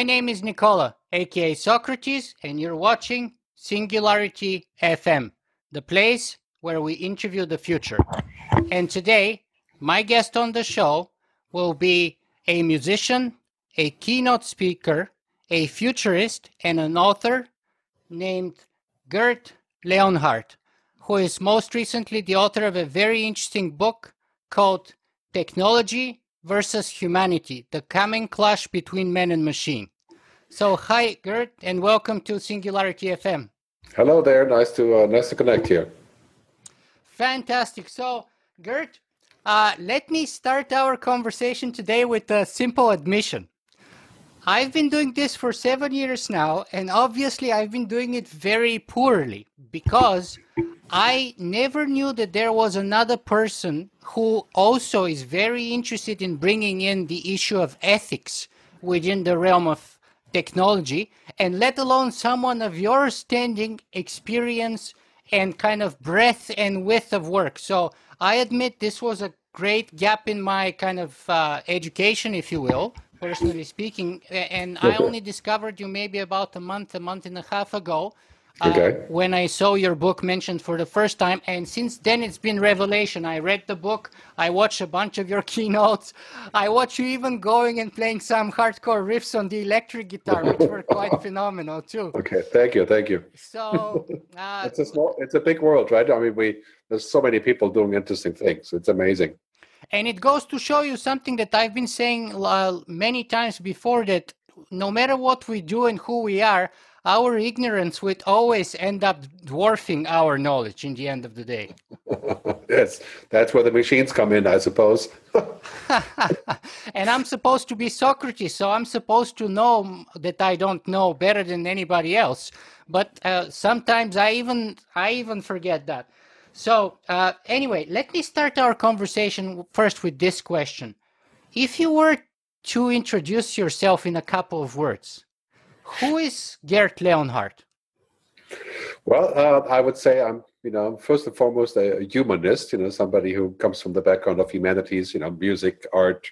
My name is Nikola, aka Socrates, and you're watching Singularity FM, the place where we interview the future. And today, my guest on the show will be a musician, a keynote speaker, a futurist, and an author named Gerd Leonhard, who is most recently the author of a very interesting book called Technology versus Humanity The Coming Clash Between Man and Machine. So, hi, Gerd, and welcome to Singularity FM. Hello there. Nice to uh, nice to connect here. Fantastic. So, Gerd, uh, let me start our conversation today with a simple admission. I've been doing this for seven years now, and obviously, I've been doing it very poorly because I never knew that there was another person who also is very interested in bringing in the issue of ethics within the realm of technology, and let alone someone of your standing, experience, and kind of breadth and width of work. So I admit this was a great gap in my kind of uh, education, if you will, personally speaking. And I only discovered you maybe about a month, a month and a half ago. Uh, okay. when I saw your book mentioned for the first time, and since then it's been revelation. I read the book, I watched a bunch of your keynotes, I watched you even going and playing some hardcore riffs on the electric guitar, which were quite phenomenal too. Okay, thank you, thank you. So uh, it's a small, it's a big world, right? I mean, we there's so many people doing interesting things. It's amazing. And it goes to show you something that I've been saying uh, many times before that no matter what we do and who we are, our ignorance would always end up dwarfing our knowledge in the end of the day. yes, that's where the machines come in, I suppose. and I'm supposed to be Socrates, so I'm supposed to know that I don't know better than anybody else. But uh, sometimes I even I even forget that. So uh, anyway, let me start our conversation first with this question: If you were to introduce yourself in a couple of words, who is Gerd Leonhard? Well, uh, I would say I'm, you know, first and foremost a humanist. You know, somebody who comes from the background of humanities. You know, music, art,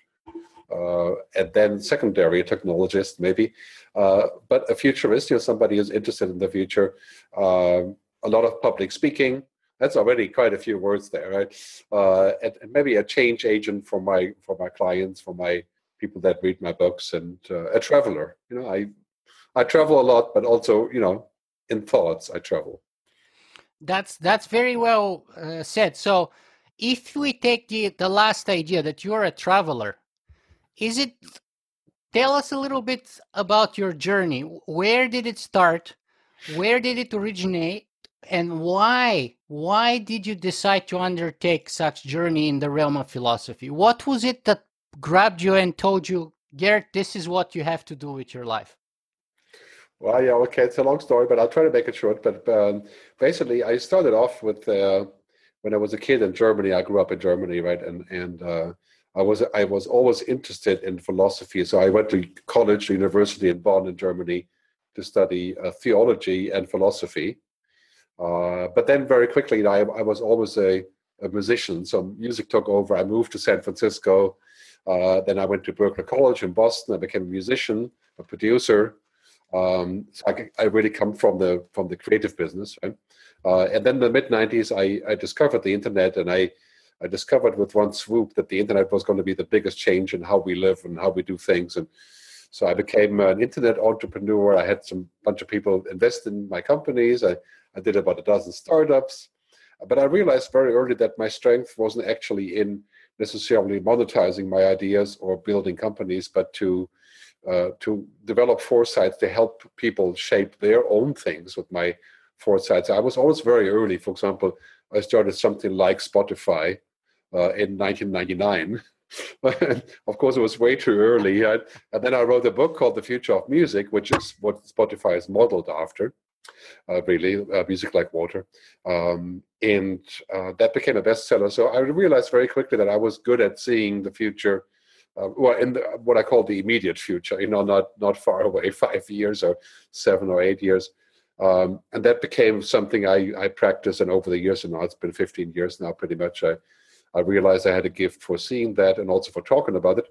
uh, and then secondary a technologist maybe, uh, but a futurist. You know, somebody who's interested in the future. Um, a lot of public speaking. That's already quite a few words there, right? Uh, and, and, maybe a change agent for my for my clients, for my people that read my books, and uh, a traveler. You know, I I travel a lot, but also, you know, in thoughts, I travel. That's that's very well uh, said. So, if we take the the last idea that you're a traveler, is it? Tell us a little bit about your journey. Where did it start? Where did it originate? And why? Why did you decide to undertake such journey in the realm of philosophy? What was it that grabbed you and told you, Gerd, this is what you have to do with your life? Well, yeah, okay, it's a long story, but I'll try to make it short. But um, basically, I started off with uh, when I was a kid in Germany. I grew up in Germany, right, and and uh, I was I was always interested in philosophy. So I went to college, university in Bonn, in Germany, to study uh, theology and philosophy. Uh, but then very quickly, I, I was always a, a, musician, so music took over. I moved to San Francisco. Uh, then I went to Berklee College in Boston. I became a musician, a producer. Um, so I, I, really come from the from the creative business, right? Uh, and then the mid '90s, I, I discovered the internet, and I I discovered with one swoop that the internet was going to be the biggest change in how we live and how we do things. And so I became an internet entrepreneur. I had some bunch of people invest in my companies. I, I did about a dozen startups. But I realized very early that my strength wasn't actually in necessarily monetizing my ideas or building companies, but to uh, to develop foresights to help people shape their own things with my foresights. I was always very early. For example, I started something like Spotify uh, in 1999. of course, it was way too early. I, and then I wrote a book called The Future of Music, which is what Spotify is modeled after, uh, really, uh, music like water. Um, and uh, that became a bestseller. So I realized very quickly that I was good at seeing the future uh, well, in the, what I call the immediate future, you know, not not far away, five years or seven or eight years, um, and that became something I I practiced, and over the years, and now it's been 15 years now, pretty much. I I realized I had a gift for seeing that and also for talking about it.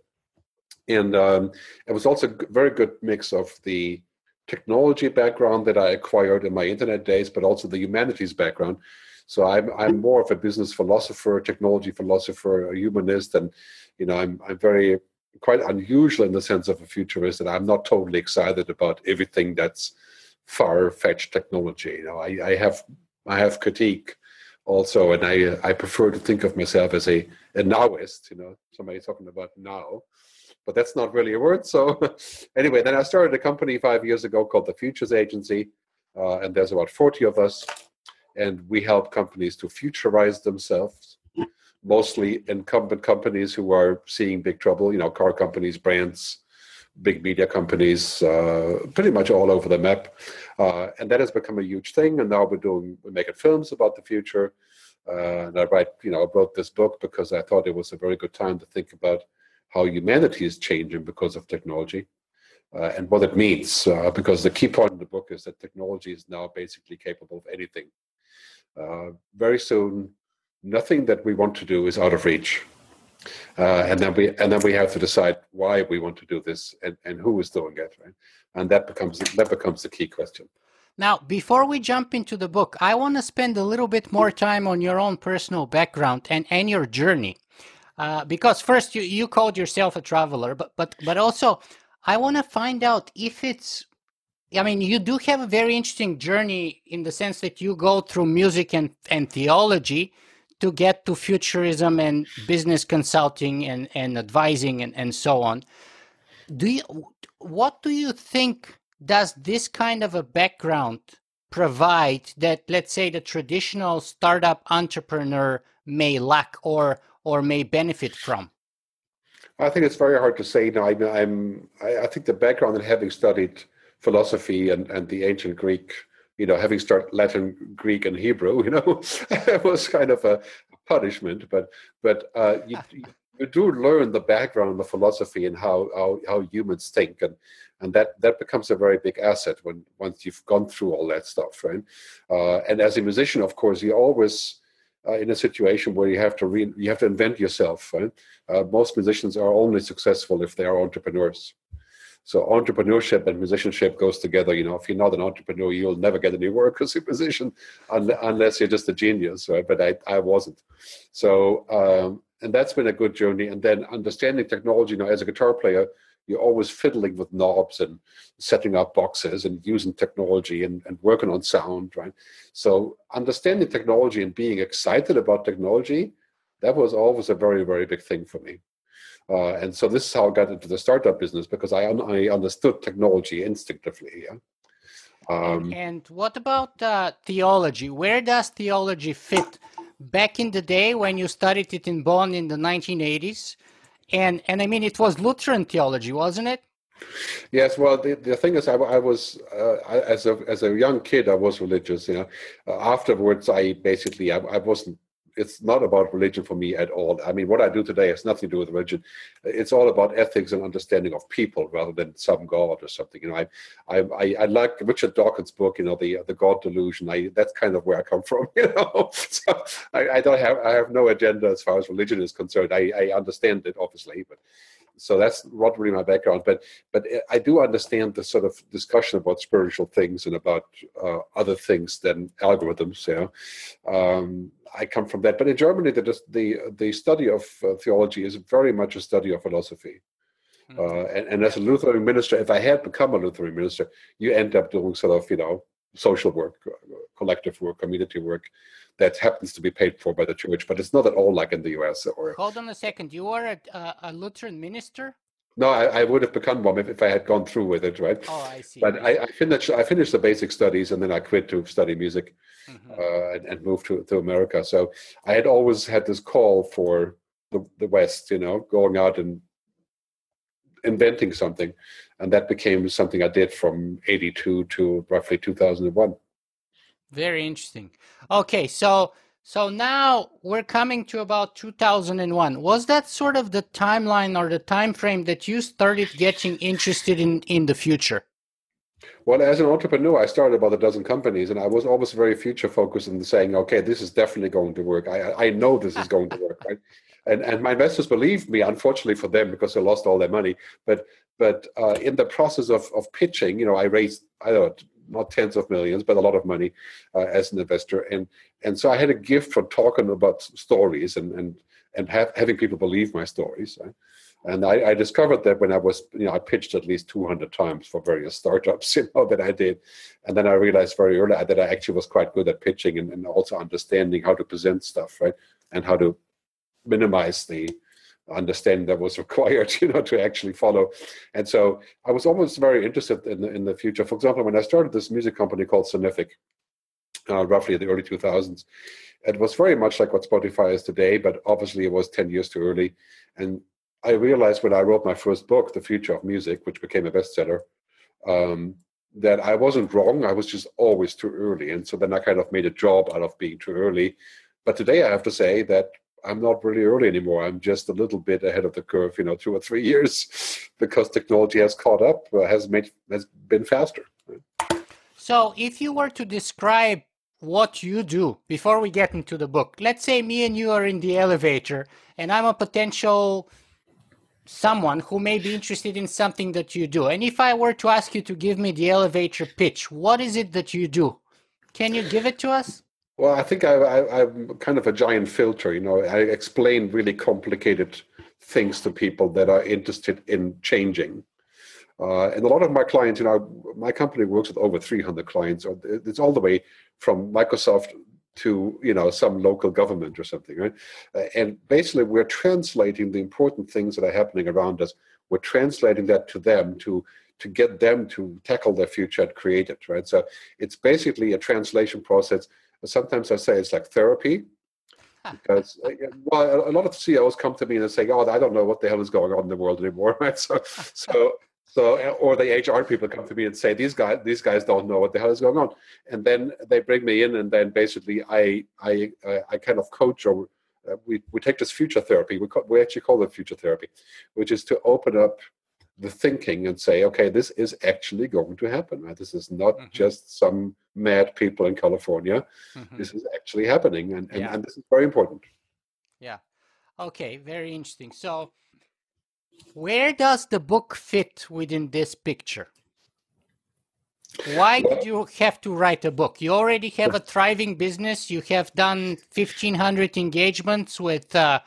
And um, it was also a very good mix of the technology background that I acquired in my internet days, but also the humanities background. So I'm I'm more of a business philosopher, technology philosopher, a humanist, and you know I'm I'm very quite unusual in the sense of a futurist, and I'm not totally excited about everything that's far-fetched technology. You know, I, I have I have critique also, and I I prefer to think of myself as a a nowist. You know, somebody talking about now, but that's not really a word. So anyway, then I started a company five years ago called the Futures Agency, uh, and there's about forty of us, and we help companies to futurize themselves. Mostly incumbent companies who are seeing big trouble. You know, car companies, brands, big media companies, uh, pretty much all over the map. Uh, and that has become a huge thing. And now we're doing, we're making films about the future. Uh, and I write, you know, I wrote this book because I thought it was a very good time to think about how humanity is changing because of technology. Uh, and what it means, uh, because the key point in the book is that technology is now basically capable of anything. Uh, very soon, nothing that we want to do is out of reach. Uh, and then we and then we have to decide why we want to do this and, and who is doing it right? And that becomes that becomes the key question. Now before we jump into the book i want to spend a little bit more time on your own personal background and and your journey. Uh, because first you, you called yourself a traveler but but but also i want to find out if it's I mean, you do have a very interesting journey in the sense that you go through music and, and theology, to get to futurism and business consulting and, and advising and, and so on. Do you, what do you think does this kind of a background provide that, let's say, the traditional startup entrepreneur may lack or or may benefit from? I think it's very hard to say. I'm, I'm I think the background in having studied philosophy and, and the ancient Greek you know, having started Latin, Greek, and Hebrew, you know, was kind of a punishment. But but uh, you, you do learn the background, the philosophy, and how, how how humans think, and and that that becomes a very big asset when once you've gone through all that stuff, right? Uh, and as a musician, of course, you always uh, in a situation where you have to re- you have to invent yourself. Right? Uh, most musicians are only successful if they are entrepreneurs. So entrepreneurship and musicianship goes together. You know, if you're not an entrepreneur, you'll never get any work as a musician unless you're just a genius, right? But I, I wasn't. So, um, and that's been a good journey. And then understanding technology. You know, as a guitar player, you're always fiddling with knobs and setting up boxes and using technology and, and working on sound, right? So understanding technology and being excited about technology, that was always a very, very big thing for me. Uh, and so this is how I got into the startup business because I, un- I understood technology instinctively. Yeah. Um, and what about uh, theology? Where does theology fit? Back in the day when you studied it in Bonn in the 1980s, and and I mean it was Lutheran theology, wasn't it? Yes, well, the, the thing is, I, I was uh, I, as a as a young kid, I was religious. You know, uh, afterwards, I basically I, I wasn't it's not about religion for me at all. I mean, what I do today has nothing to do with religion. It's all about ethics and understanding of people rather than some god or something. You know, I I I, like Richard Dawkins' book. You know, the the God delusion. I that's kind of where I come from. You know, so I, I don't have I have no agenda as far as religion is concerned. I I understand it obviously, but so that's not really my background but but i do understand the sort of discussion about spiritual things and about uh, other things than algorithms yeah um, I come from that. But in Germany, the the the study of uh, theology is very much a study of philosophy. Mm-hmm. Uh, and, and, as a Lutheran minister, if I had become a Lutheran minister, you end up doing sort of you know social work, uh, collective work, community work that happens to be paid for by the church, but it's not at all like in the U.S. Or hold on a second, you are a, a Lutheran minister. No, I, I, would have become one if, if, I had gone through with it, right? Oh, I see. But I, I, finished I finished the basic studies and then I quit to study music mm-hmm. uh, and, and moved to, to America. So I had always had this call for the, the West, you know, going out and inventing something. And that became something I did from 82 to roughly 2001. Very interesting. Okay, so so now we're coming to about 2001. Was that sort of the timeline or the time frame that you started getting interested in in the future? Well, as an entrepreneur, I started about a dozen companies, and I was always very future focused in saying, "Okay, this is definitely going to work. I, I know this is going to work." Right? And and my investors believed me. Unfortunately for them, because they lost all their money. But but uh, in the process of of pitching, you know, I raised I don't know, not tens of millions, but a lot of money uh, as an investor, and and so I had a gift for talking about stories and and and have, having people believe my stories. Right? And I, I, discovered that when I was, you know, I pitched at least 200 times for various startups, you know, that I did. And then I realized very early that I actually was quite good at pitching and, and also understanding how to present stuff, right? And how to minimize the understanding that was required, you know, to actually follow. And so I was almost very interested in the, in the future. For example, when I started this music company called Sonific, uh, roughly in the early 2000s, it was very much like what Spotify is today, but obviously it was 10 years too early. And I realized when I wrote my first book, The Future of Music, which became a bestseller, um, that I wasn't wrong. I was just always too early. And so then I kind of made a job out of being too early. But today I have to say that I'm not really early anymore. I'm just a little bit ahead of the curve, you know, two or three years because technology has caught up, uh, has made has been faster. So if you were to describe what you do before we get into the book, let's say me and you are in the elevator and I'm a potential someone who may be interested in something that you do. And if I were to ask you to give me the elevator pitch, what is it that you do? Can you give it to us? Well, I think I, am kind of a giant filter. You know, I explain really complicated things to people that are interested in changing. Uh, and a lot of my clients, you know, my company works with over 300 clients. Or It's all the way from Microsoft to you know some local government or something right uh, and basically we're translating the important things that are happening around us we're translating that to them to to get them to tackle their future and create it right so it's basically a translation process sometimes i say it's like therapy because uh, well a lot of ceos come to me and they say oh i don't know what the hell is going on in the world anymore right? So so so, or the HR people come to me and say, "These guys, these guys don't know what the hell is going on," and then they bring me in, and then basically I, I, I kind of coach or uh, we we take this future therapy. We call, we actually call it future therapy, which is to open up the thinking and say, okay, this is actually going to happen. Right? This is not mm-hmm. just some mad people in California. Mm-hmm. This is actually happening, and and, yeah. and this is very important. Yeah. Okay. Very interesting. So where does the book fit within this picture? Why did you have to write a book? You already have a thriving business. You have done 1,500 engagements with, uh,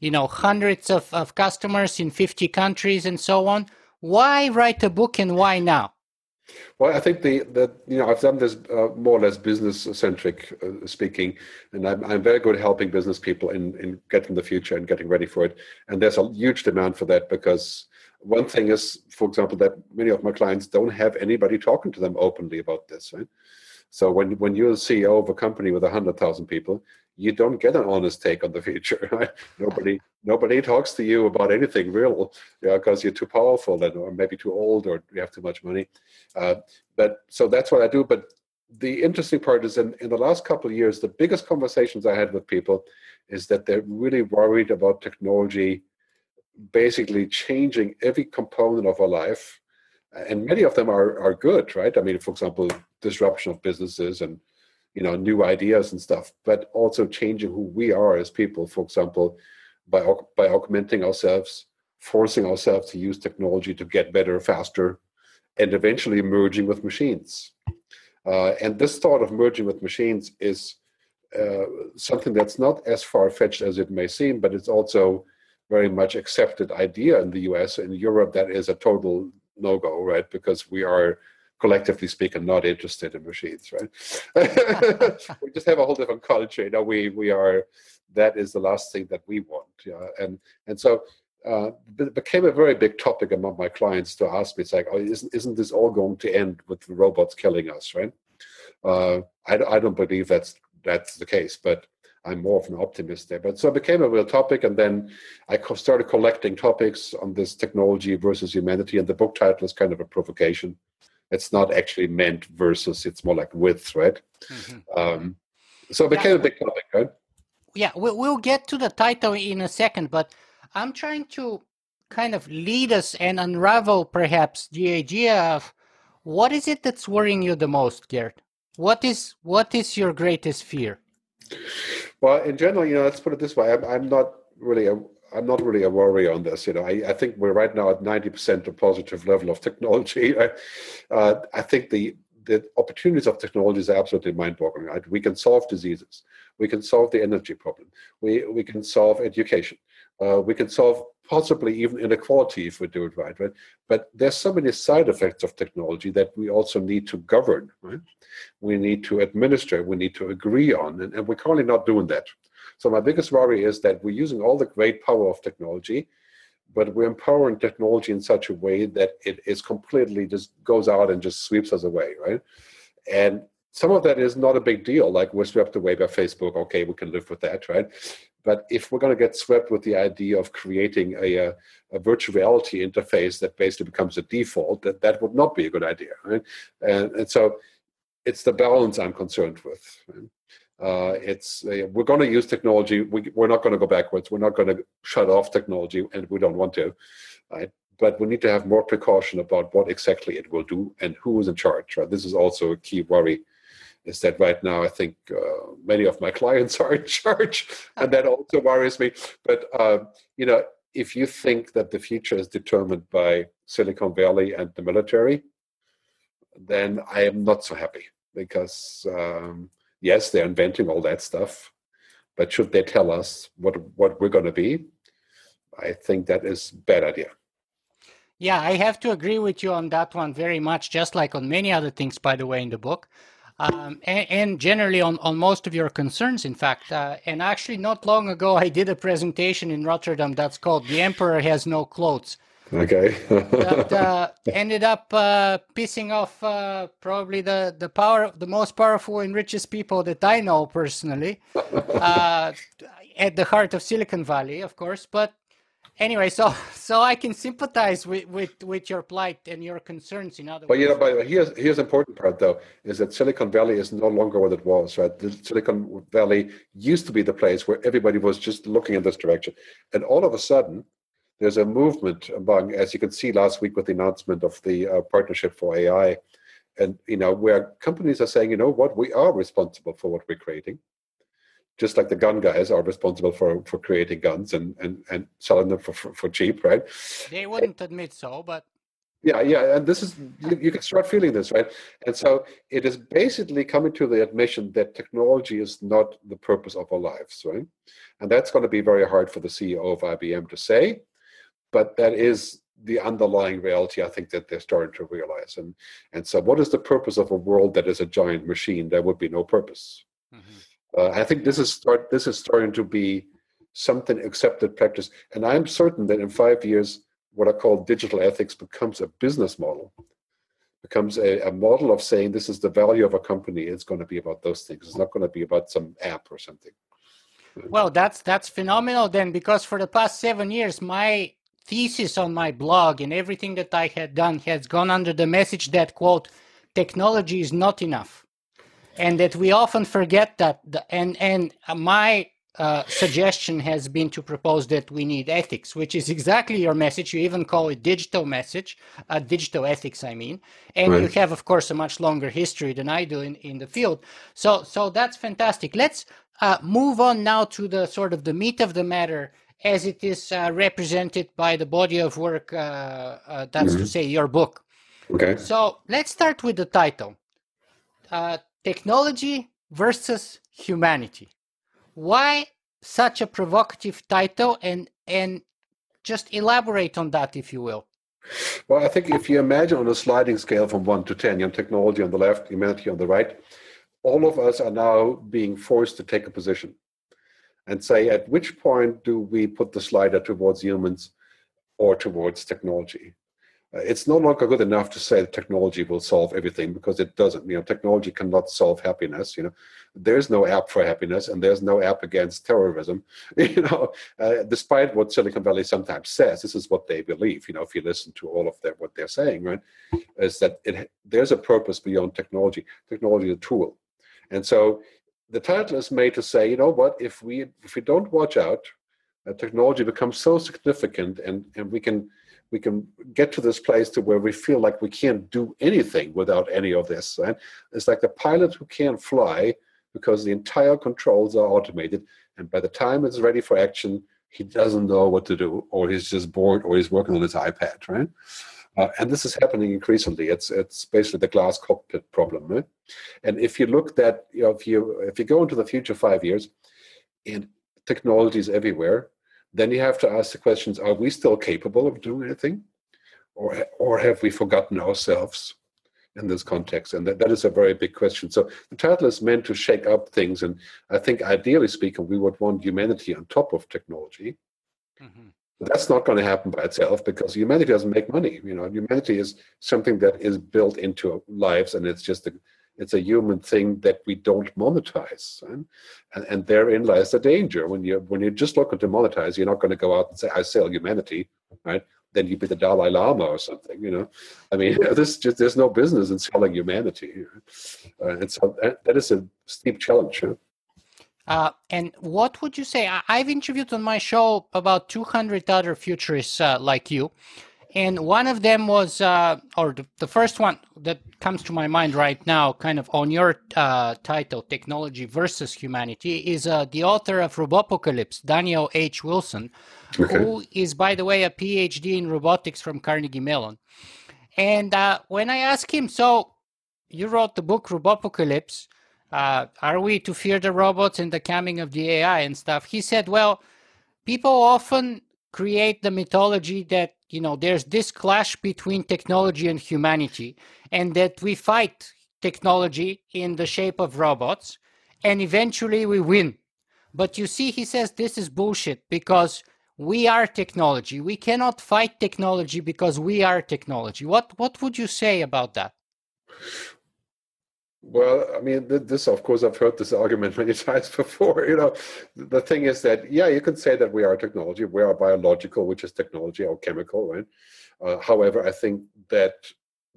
you know, hundreds of, of customers in 50 countries and so on. Why write a book and why now? Well, I think the, the you know I've done this uh, more or less business centric uh, speaking, and I'm, I'm very good at helping business people in in getting the future and getting ready for it. And there's a huge demand for that because one thing is, for example, that many of my clients don't have anybody talking to them openly about this, right? So when when you're CEO of a company with hundred thousand people, you don't get an honest take on the future. Right? nobody nobody talks to you about anything real, yeah, because you're too powerful then, or maybe too old, or you have too much money. Uh, but so that's what I do. But the interesting part is in, in the last couple of years, the biggest conversations I had with people is that they're really worried about technology basically changing every component of our life. And many of them are, are good, right? I mean, for example, disruption of businesses and you know new ideas and stuff but also changing who we are as people. For example by by augmenting ourselves forcing ourselves to use technology to get better faster and eventually merging with machines. Uh, and this thought of merging with machines is uh, something that's not as far-fetched as it may seem but it's also very much accepted idea in the us in europe that is a total no-go right? Because we are collectively speaking, not interested in machines, right? we just have a whole different culture. You know, we we are that is the last thing that we want. Yeah, and and so uh, it became a very big topic among my clients to ask me. It's like, oh, isn't isn't this all going to end with the robots killing us, right? Uh, I I don't believe that's that's the case, but I'm more of an optimist there. But so it became a real topic, and then I started collecting topics on this technology versus humanity, and the book title is kind of a provocation it's not actually meant versus it's more like width right mm-hmm. um, so it became yeah. a big topic right yeah we'll get to the title in a second but i'm trying to kind of lead us and unravel perhaps the idea of What is it that's worrying you the most, Gerd? What is what is your greatest fear? Well, in general, you know, let's put it this way: I'm, I'm not really a I'm not really a worry on this. You know, I, I think we're right now at ninety percent of positive level of technology. uh, I think the the opportunities of technology is absolutely mind-boggling. Right? We can solve diseases. We can solve the energy problem. We we can solve education. Uh, we can solve possibly even inequality if we do it right, right? But there's so many side effects of technology that we also need to govern, right? We need to administer, we need to agree on, and, and we're currently not doing that. So my biggest worry is that we're using all the great power of technology, but we're empowering technology in such a way that it is completely just goes out and just sweeps us away, right? And some of that is not a big deal. Like we're swept away by Facebook. Okay, we can live with that, right? But if we're going to get swept with the idea of creating a, a, a, virtual reality interface that basically becomes a default, that that would not be a good idea, right? And, and so it's the balance I'm concerned with. Right? Uh, it's uh, we're going to use technology. We, we're not going to go backwards. We're not going to shut off technology, and we don't want to. Right? But we need to have more precaution about what exactly it will do and who is in charge. Right? This is also a key worry is that right now I think uh, many of my clients are in charge, and that also worries me. But uh, you know, if you think that the future is determined by Silicon Valley and the military, then I am not so happy because um, yes, they're inventing all that stuff, but should they tell us what what we're going to be? I think that is bad idea. Yeah, I have to agree with you on that one very much, just like on many other things, by the way, in the book um, and, and, generally on, on most of your concerns, in fact. Uh, and actually, not long ago, I did a presentation in Rotterdam that's called The Emperor Has No Clothes. Okay. that uh, ended up uh, pissing off uh, probably the, the power, the most powerful and richest people that I know personally, uh, at the heart of Silicon Valley, of course. But anyway, so so I can sympathize with, with, with your plight and your concerns. In other but words, you know, by the way, here's here's important part though is that Silicon Valley is no longer what it was. Right, the Silicon Valley used to be the place where everybody was just looking in this direction, and all of a sudden, there's a movement among, as you can see last week with the announcement of the uh, partnership for AI, and you know where companies are saying, you know what, we are responsible for what we're creating just like the gun guys are responsible for for creating guns and and and selling them for for, for cheap, right? They wouldn't admit so, but yeah, yeah, and this is you, you, can start feeling this, right? And so it is basically coming to the admission that technology is not the purpose of our lives, right? And that's going to be very hard for the CEO of IBM to say, but that is the underlying reality I think that they're starting to realize. And and so what is the purpose of a world that is a giant machine? There would be no purpose. Mm-hmm. Uh, I think this is start. This is starting to be something accepted practice, and I'm certain that in five years, what I call digital ethics becomes a business model, becomes a, a model of saying this is the value of a company. It's going to be about those things. It's not going to be about some app or something. Well, that's that's phenomenal then, because for the past seven years, my thesis on my blog and everything that I had done has gone under the message that quote technology is not enough and that we often forget that the, and and my uh, suggestion has been to propose that we need ethics, which is exactly your message. You even call it digital message, uh, digital ethics, I mean. And right. you have, of course, a much longer history than I do in, in the field. So, so that's fantastic. Let's uh, move on now to the sort of the meat of the matter as it is uh, represented by the body of work, uh, uh, that's mm-hmm. to say, your book. Okay. So let's start with the title Technology versus Humanity. Why such a provocative title and and just elaborate on that if you will. Well, I think if you imagine on a sliding scale from 1 to 10, you know, technology on the left, humanity on the right, all of us are now being forced to take a position and say at which point do we put the slider towards humans or towards technology uh, it's no longer good enough to say that technology will solve everything because it doesn't. You know, technology cannot solve happiness. You know, there's no app for happiness, and there's no app against terrorism. You know, uh, despite what Silicon Valley sometimes says, this is what they believe. You know, if you listen to all of their what they're saying, right, is that it there's a purpose beyond technology. Technology is a tool, and so the title is made to say, you know what, if we if we don't watch out, uh, technology becomes so significant, and and we can we can get to this place to where we feel like we can't do anything without any of this. Right? It's like the pilot who can't fly because the entire controls are automated, and by the time it's ready for action, he doesn't know what to do, or he's just bored, or he's working on his iPad, right? Uh, and this is happening increasingly. It's it's basically the glass cockpit problem. Right? And if you look at you know, if you if you go into the future five years, and technology is everywhere, then you have to ask the questions: Are we still capable of doing anything, or or have we forgotten ourselves in this context? And that, that is a very big question. So the title is meant to shake up things, and I think ideally speaking, we would want humanity on top of technology. Mm-hmm. That's not going to happen by itself because humanity doesn't make money. You know, humanity is something that is built into lives, and it's just a it's a human thing that we don't monetize, and and therein lies the danger. When you when you're just looking to monetize, you're not going to go out and say I sell humanity, right? Then you'd be the Dalai Lama or something, you know. I mean, this just there's no business in selling humanity, uh, and so that, that is a steep challenge. Uh, and what would you say? I, have interviewed on my show about 200 other futurists uh, like you. And one of them was, uh, or the, the, first one that comes to my mind right now, kind of on your uh, title, Technology versus Humanity, is uh, the author of Robopocalypse, Daniel H. Wilson, okay. who is, by the way, a PhD in robotics from Carnegie Mellon. And uh, when I asked him, so you wrote the book Robopocalypse, uh, are we to fear the robots and the coming of the AI and stuff? He said, well, people often create the mythology that, you know, there's this clash between technology and humanity and that we fight technology in the shape of robots and eventually we win. But you see, he says this is bullshit because we are technology. We cannot fight technology because we are technology. What what would you say about that? Well, I mean, this, of course, I've heard this argument many times before. You know, the thing is that, yeah, you can say that we are technology, we are biological, which is technology, or chemical, right? Uh, however, I think that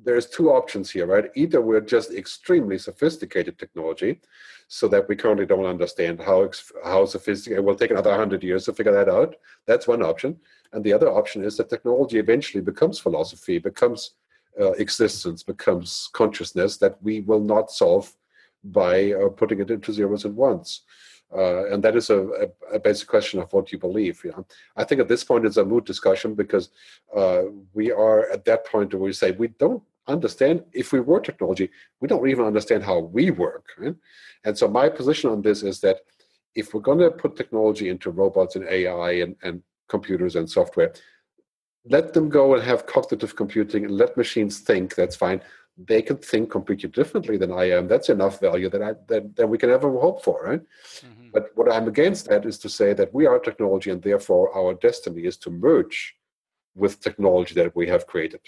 there's two options here, right? Either we're just extremely sophisticated technology, so that we currently don't understand how how sophisticated. It will take another hundred years to figure that out. That's one option, and the other option is that technology eventually becomes philosophy, becomes uh, existence becomes consciousness that we will not solve by uh, putting it into zeros and ones. Uh, and that is a, a, a, basic question of what you believe. You know? I think at this point it's a moot discussion because uh, we are at that point where we say we don't understand. If we were technology, we don't even understand how we work. Right? And so my position on this is that if we're going to put technology into robots and AI and, and computers and software, let them go and have cognitive computing and let machines think that's fine they can think completely differently than i am that's enough value that i that, that we can ever hope for right mm-hmm. but what i'm against that is to say that we are technology and therefore our destiny is to merge with technology that we have created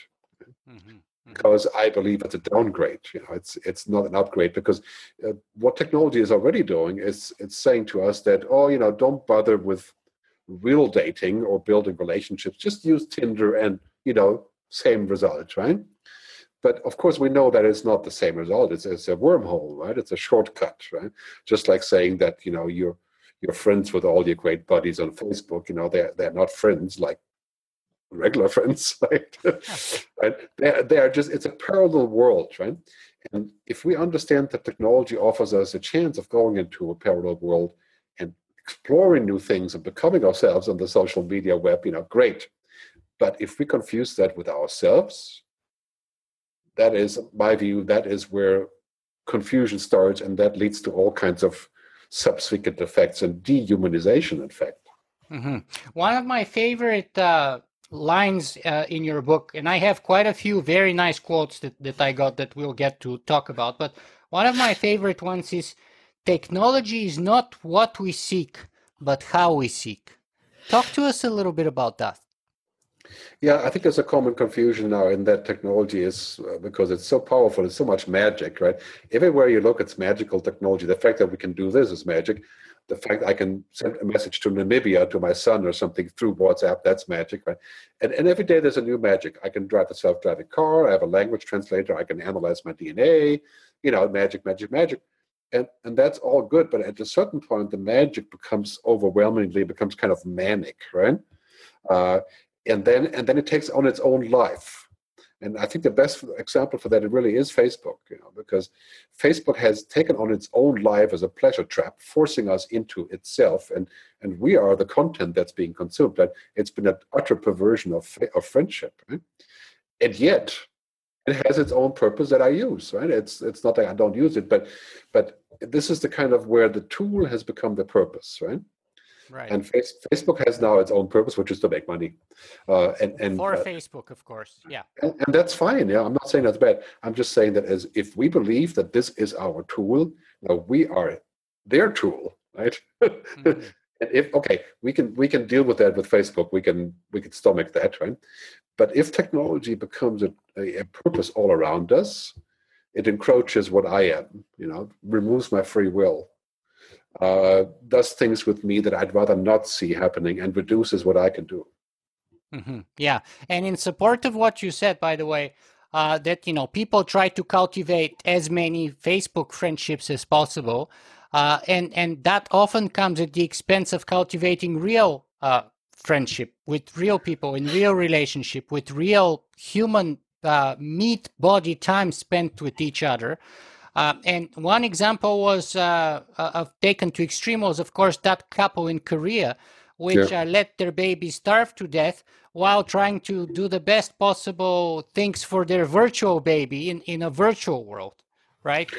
mm-hmm. mm-hmm. because i believe it's a downgrade you know it's it's not an upgrade because uh, what technology is already doing is it's saying to us that oh you know don't bother with real dating or building relationships, just use Tinder and, you know, same result, right? But of course, we know that it's not the same result. It's, it's a wormhole, right? It's a shortcut, right? Just like saying that, you know, you're you're friends with all your great buddies on Facebook. You know, they're they're not friends like regular friends, right? right? They're, they're just it's a parallel world, right? And if we understand that technology offers us a chance of going into a parallel world exploring new things and becoming ourselves on the social media web, you know, great. But if we confuse that with ourselves, that is my view, that is where confusion starts, and that leads to all kinds of subsequent effects and dehumanization, in fact. Mm-hmm. One of my favorite uh, lines uh, in your book, and I have quite a few very nice quotes that, that I got that we'll get to talk about, but one of my favorite ones is technology is not what we seek, but how we seek. Talk to us a little bit about that. Yeah, I think there's a common confusion now in that technology is uh, because it's so powerful, it's so much magic, right? Everywhere you look, it's magical technology. The fact that we can do this is magic. The fact I can send a message to Namibia to my son or something through WhatsApp, that's magic, right? And, and every day there's a new magic. I can drive a self driving car, I have a language translator, I can analyze my DNA, you know, magic, magic, magic and and that's all good but at a certain point the magic becomes overwhelmingly becomes kind of manic right uh, and then and then it takes on its own life and I think the best example for that it really is Facebook, you know, because Facebook has taken on its own life as a pleasure trap, forcing us into itself, and and we are the content that's being consumed. That it's been an utter perversion of of friendship, right? and yet it has its own purpose that I use. Right? It's it's not that I don't use it, but but this is the kind of where the tool has become the purpose, right? Right. And face, Facebook has now its own purpose, which is to make money. Uh, and and for uh, Facebook, of course, yeah. And, and, that's fine. Yeah, I'm not saying that's bad. I'm just saying that as if we believe that this is our tool, now we are their tool, right? Mm-hmm. And if okay, we can we can deal with that with Facebook. We can we can stomach that, right? But if technology becomes a, a, a purpose all around us, it encroaches what I am. You know, removes my free will uh, does things with me that I'd rather not see happening and reduces what I can do. Mm-hmm. Yeah, and in support of what you said, by the way, uh, that you know people try to cultivate as many Facebook friendships as possible, uh, and and that often comes at the expense of cultivating real uh, friendship with real people in real relationship with real human uh, meat body time spent with each other. Uh, and one example was uh, uh, taken to extreme was, of course, that couple in Korea, which yeah. Uh, let their baby starve to death while trying to do the best possible things for their virtual baby in, in a virtual world, right?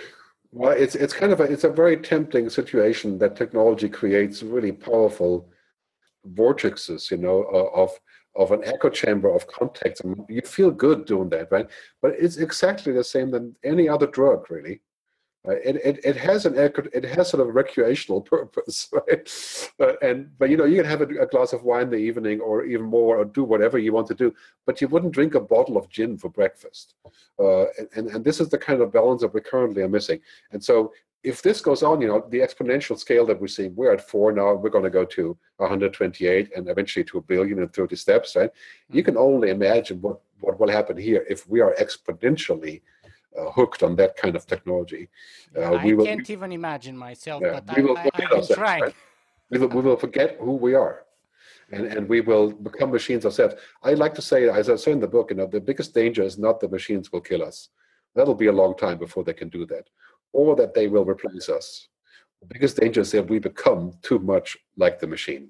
Well, it's it's kind of a it's a very tempting situation that technology creates really powerful vortexes, you know, of of an echo chamber of contacts. and you feel good doing that, right? But it's exactly the same than any other drug, really. Uh, it, it, it has an it has sort of recreational purpose, right? Uh, and but you know you can have a, a, glass of wine in the evening, or even more, or do whatever you want to do. But you wouldn't drink a bottle of gin for breakfast. Uh, and and this is the kind of balance that we currently are missing. And so if this goes on, you know, the exponential scale that we're seeing, we're at four now, we're going to go to 128 and eventually to a billion in 30 steps, right? Mm-hmm. You can only imagine what, what will happen here if we are exponentially uh, hooked on that kind of technology. Uh, I will, can't even imagine myself, yeah, but we will I, I, I. Right? We, will, we will forget who we are. And, and we will become machines ourselves. I like to say, as I say in the book, you know, the biggest danger is not the machines will kill us. That'll be a long time before they can do that or that they will replace us. The biggest danger is that we become too much like the machine.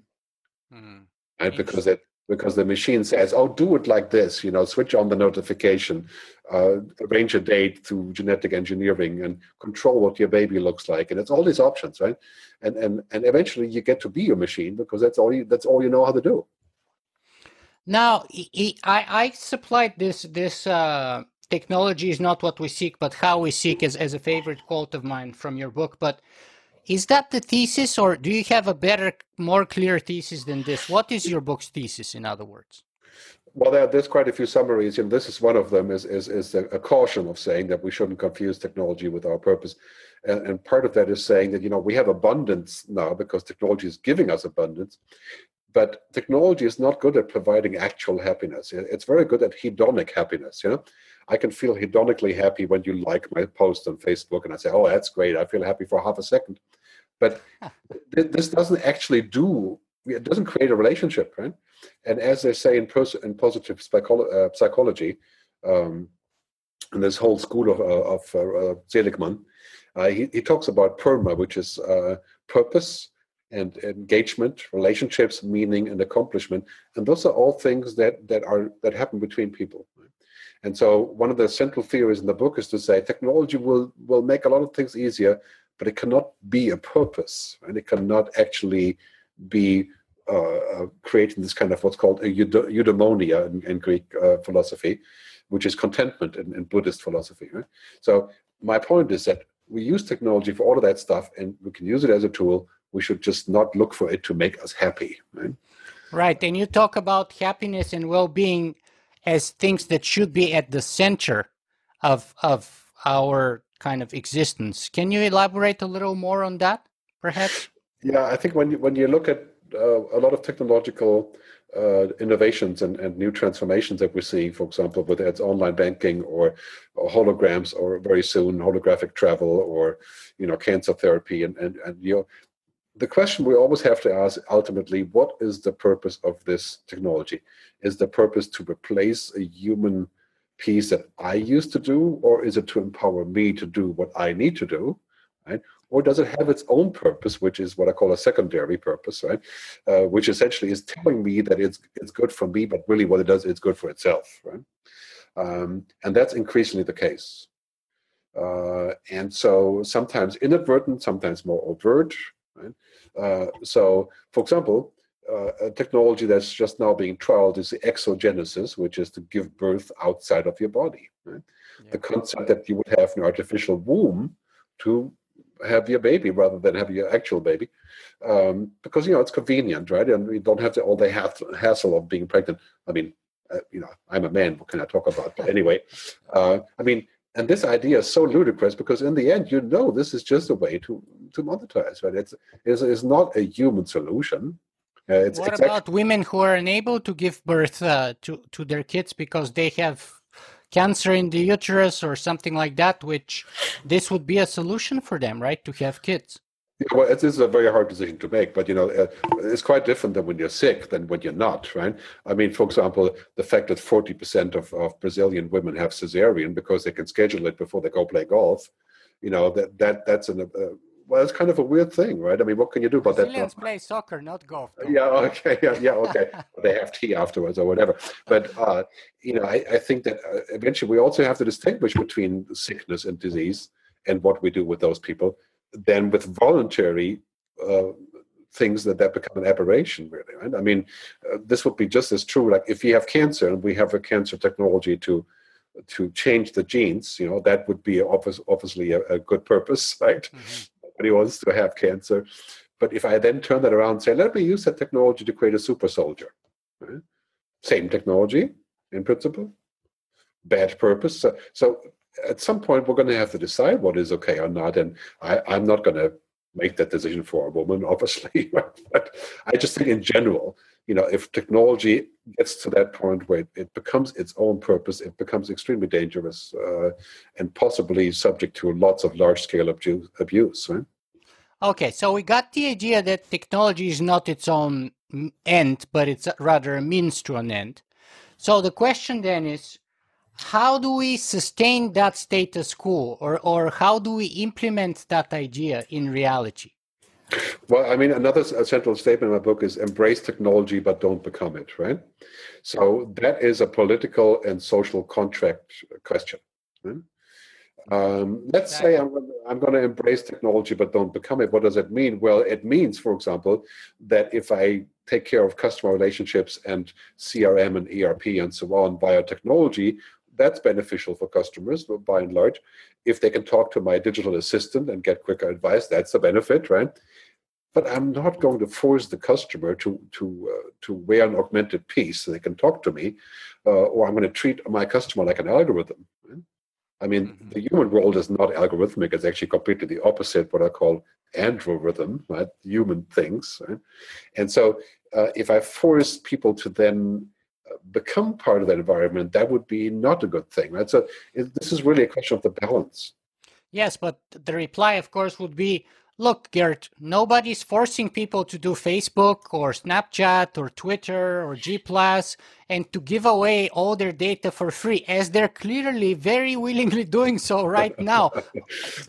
Mm. Right? Because it because the machine says, "Oh, do it like this," you know, switch on the notification, uh, arrange a date through genetic engineering, and control what your baby looks like, and it's all these options, right? And and and eventually you get to be a machine because that's all you that's all you know how to do. Now, I I supplied this this uh, technology is not what we seek, but how we seek, as, as a favorite quote of mine from your book. But is that the thesis, or do you have a better, more clear thesis than this? What is your book's thesis, in other words? Well, there, there's quite a few summaries, and this is one of them. Is is, is a, caution of saying that we shouldn't confuse technology with our purpose, and, and part of that is saying that you know we have abundance now because technology is giving us abundance, but technology is not good at providing actual happiness. It's very good at hedonic happiness. You know, I can feel hedonically happy when you like my post on Facebook, and I say, "Oh, that's great." I feel happy for half a second, but this doesn't actually do. It doesn't create a relationship, right? And as they say in, pers- in positive psycholo- uh, psychology, um, and this whole school of, uh, of uh, Seligman, uh, he, he talks about PERMA, which is uh, purpose, and engagement, relationships, meaning, and accomplishment. And those are all things that that are that happen between people. And so one of the central theories in the book is to say technology will will make a lot of things easier, but it cannot be a purpose, and it cannot actually be uh, uh creating this kind of what's called a eudaimonia in, in Greek uh, philosophy, which is contentment in, in Buddhist philosophy. Right? So my point is that we use technology for all of that stuff, and we can use it as a tool. We should just not look for it to make us happy. Right. Right. And you talk about happiness and well-being as things that should be at the center of of our kind of existence. Can you elaborate a little more on that, perhaps? Yeah, I think when you, when you look at uh, a lot of technological uh, innovations and, and new transformations that we're seeing, for example, whether it's online banking or, or, holograms or very soon holographic travel or you know cancer therapy and and, and you know the question we always have to ask ultimately what is the purpose of this technology? Is the purpose to replace a human piece that I used to do, or is it to empower me to do what I need to do? Right? Or does it have its own purpose, which is what I call a secondary purpose, right? Uh, which essentially is telling me that it's it's good for me, but really what it does, it's good for itself, right? Um, and that's increasingly the case. Uh, and so sometimes inadvertent, sometimes more overt. Right? Uh, so, for example, uh, a technology that's just now being trialed is the ectogenesis, which is to give birth outside of your body. Right? Yeah. The concept that you would have an artificial womb to have your baby rather than have your actual baby, um, because you know it's convenient, right? And we don't have the, all the hassle of being pregnant. I mean, uh, you know, I'm a man. What can I talk about? But anyway, uh, I mean, and this idea is so ludicrous because in the end, you know, this is just a way to to monetize, right? It's it's, it's not a human solution. Uh, what exactly... about women who are unable to give birth uh, to to their kids because they have cancer in the uterus or something like that? Which this would be a solution for them, right? To have kids. Yeah, well, it is this is a very hard decision to make, but you know, uh, it's quite different than when you're sick than when you're not, right? I mean, for example, the fact that 40% of, of Brazilian women have cesarean because they can schedule it before they go play golf, you know, that that that's an uh, well, it's kind of a weird thing, right? I mean, what can you do about Brazilians that? play soccer, not golf. Yeah, okay, yeah, yeah okay. they have tea afterwards or whatever. But uh, you know, I, I think that uh, eventually we also have to distinguish between sickness and disease and what we do with those people then with voluntary uh, things that that become an aberration really right? I mean uh, this would be just as true like if you have cancer and we have a cancer technology to to change the genes you know that would be obvious, obviously a, a, good purpose right? Mm-hmm. nobody wants to have cancer. But if i then turn that around and say let me use that technology to create a super soldier right? same technology in principle. Bad purpose. So, so at some point we're going to have to decide what is okay or not and I, i'm not going to make that decision for a woman obviously but i just think in general you know if technology gets to that point where it, becomes its own purpose it becomes extremely dangerous uh, and possibly subject to lots of large scale abuse, abuse right? okay so we got the idea that technology is not its own end but it's rather a means to an end so the question then is how do we sustain that status quo or, or how do we implement that idea in reality? Well, I mean, another central statement in my book is embrace technology, but don't become it, right? So that is a political and social contract question. Right? Um, let's say I'm, I'm going to embrace technology, but don't become it. What does it mean? Well, it means, for example, that if I take care of customer relationships and CRM and ERP and so on via technology, that's beneficial for customers by and large. If they can talk to my digital assistant and get quicker advice, that's a benefit, right? But I'm not going to force the customer to to uh, to wear an augmented piece so they can talk to me, uh, or I'm going to treat my customer like an algorithm. Right? I mean, mm-hmm. the human world is not algorithmic; it's actually completely the opposite. What I call androrithm, right? Human things, right? And so, uh, if I force people to then become part of that environment, that would be not a good thing, right? So it, this is really a question of the balance. Yes, but the reply, of course, would be look, Gerd, nobody's forcing people to do Facebook or Snapchat or Twitter or G Plus and to give away all their data for free, as they're clearly very willingly doing so right now,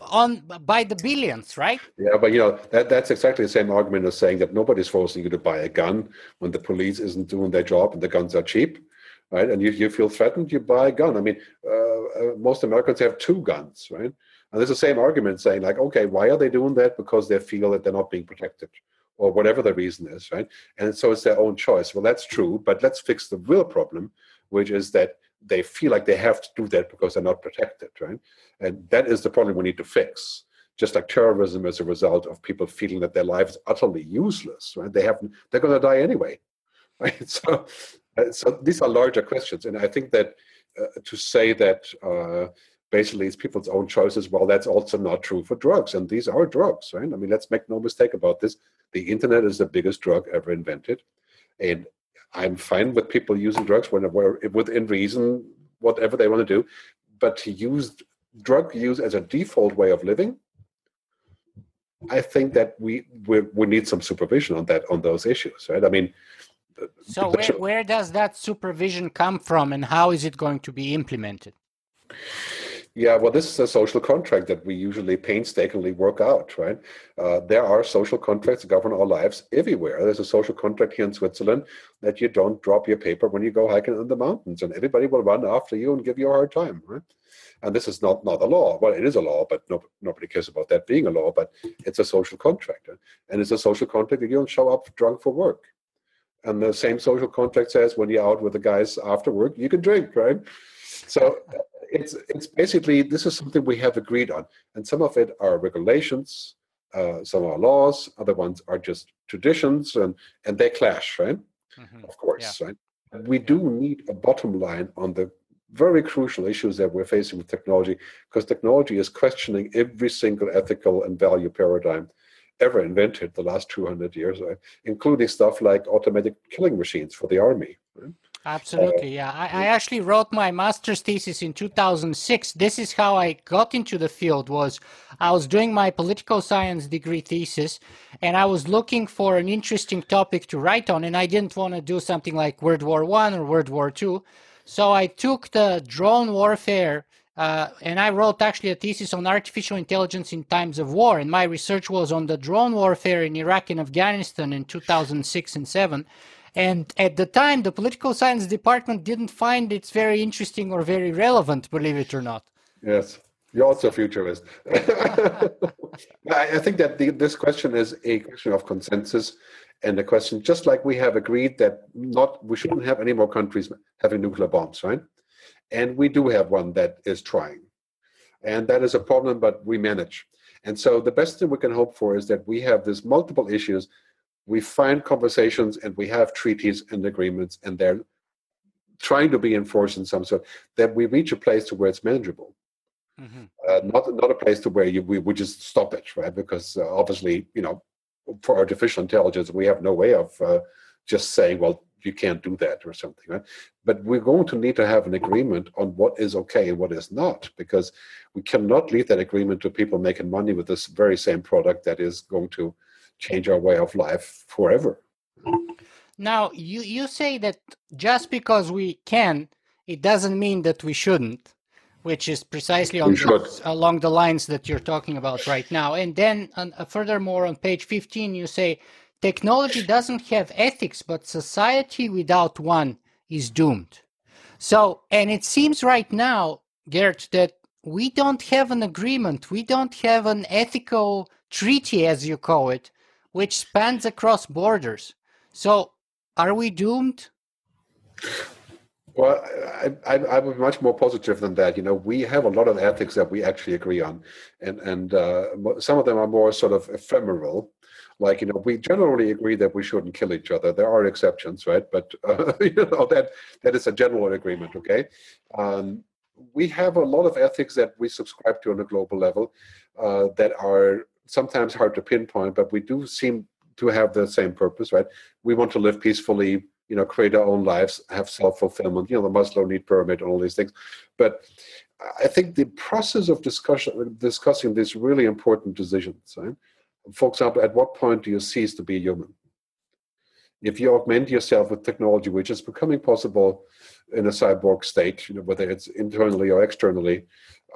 on by the billions, right? Yeah, but you know that that's exactly the same argument as saying that nobody's forcing you to buy a gun when the police isn't doing their job and the guns are cheap. Right, and you, you feel threatened, you buy a gun. I mean, uh, uh, most Americans have two guns, right? And there's the same argument saying, like, okay, why are they doing that? Because they feel that they're not being protected or whatever the reason is, right? And so it's their own choice. Well, that's true, but let's fix the real problem, which is that they feel like they have to do that because they're not protected, right? And that is the problem we need to fix. Just like terrorism is a result of people feeling that their life is utterly useless, right? They have they're going to die anyway, right? So, uh, so these are larger questions, and I think that uh, to say that uh, basically it's people's own choices. Well, that's also not true for drugs, and these are drugs, right? I mean, let's make no mistake about this. The internet is the biggest drug ever invented, and I'm fine with people using drugs whenever within reason, whatever they want to do. But to use drug use as a default way of living, I think that we, we we need some supervision on that on those issues, right? I mean, so where, where does that supervision come from, and how is it going to be implemented? Yeah, well, this is a social contract that we usually painstakingly work out, right? Uh, there are social contracts that govern our lives everywhere. There's a social contract here in Switzerland that you don't drop your paper when you go hiking in the mountains, and everybody will run after you and give you a hard time, right? And this is not not a law. Well, it is a law, but no, nobody cares about that being a law. But it's a social contract, and it's a social contract that you don't show up drunk for work. And the same social contract says when you're out with the guys after work, you can drink, right? So it's it's basically this is something we have agreed on, and some of it are regulations, uh, some are laws, other ones are just traditions, and and they clash, right? Mm-hmm. Of course, yeah. right. We do need a bottom line on the very crucial issues that we're facing with technology, because technology is questioning every single ethical and value paradigm ever invented the last 200 years, right? including stuff like automatic killing machines for the army. Right? Absolutely, uh, yeah. I, I, actually wrote my master's thesis in 2006. This is how I got into the field. Was I was doing my political science degree thesis, and I was looking for an interesting topic to write on, and I didn't want to do something like World War One or World War Two. So I took the drone warfare uh, and I wrote actually a thesis on artificial intelligence in times of war. And my research was on the drone warfare in Iraq and Afghanistan in 2006 and 7. And at the time, the political science department didn't find it very interesting or very relevant, believe it or not. Yes, you're also a futurist. I think that the, this question is a question of consensus and a question just like we have agreed that not we shouldn't have any more countries having nuclear bombs, right? And we do have one that is trying. And that is a problem, but we manage. And so the best thing we can hope for is that we have these multiple issues. We find conversations and we have treaties and agreements, and they're trying to be enforced in some sort, that we reach a place to where it's manageable. Mm-hmm. Uh, not not a place to where you, we would just stop it, right? Because uh, obviously, you know, for artificial intelligence, we have no way of uh, just saying, well, you can't do that or something right but we're going to need to have an agreement on what is okay and what is not because we cannot leave that agreement to people making money with this very same product that is going to change our way of life forever. Now you you say that just because we can it doesn't mean that we shouldn't which is precisely on the, along the lines that you're talking about right now. And then uh, furthermore on page 15 you say Technology doesn't have ethics, but society without one is doomed. So, and it seems right now, Gerd, that we don't have an agreement, we don't have an ethical treaty, as you call it, which spans across borders. So, are we doomed? Well, I, I, I much more positive than that. You know, we have a lot of ethics that we actually agree on, and and uh, some of them are more sort of ephemeral like you know we generally agree that we shouldn't kill each other there are exceptions right but uh, you know that that is a general agreement okay um, we have a lot of ethics that we subscribe to on a global level uh, that are sometimes hard to pinpoint but we do seem to have the same purpose right? We want to live peacefully you know create our own lives have self-fulfillment you know the maslow need pyramid and all these things. But i think the process of discussion discussing these really important decisions right? For example, at what point do you cease to be human? If you augment yourself with technology, which is becoming possible in a cyborg state, you know, whether it's internally or externally,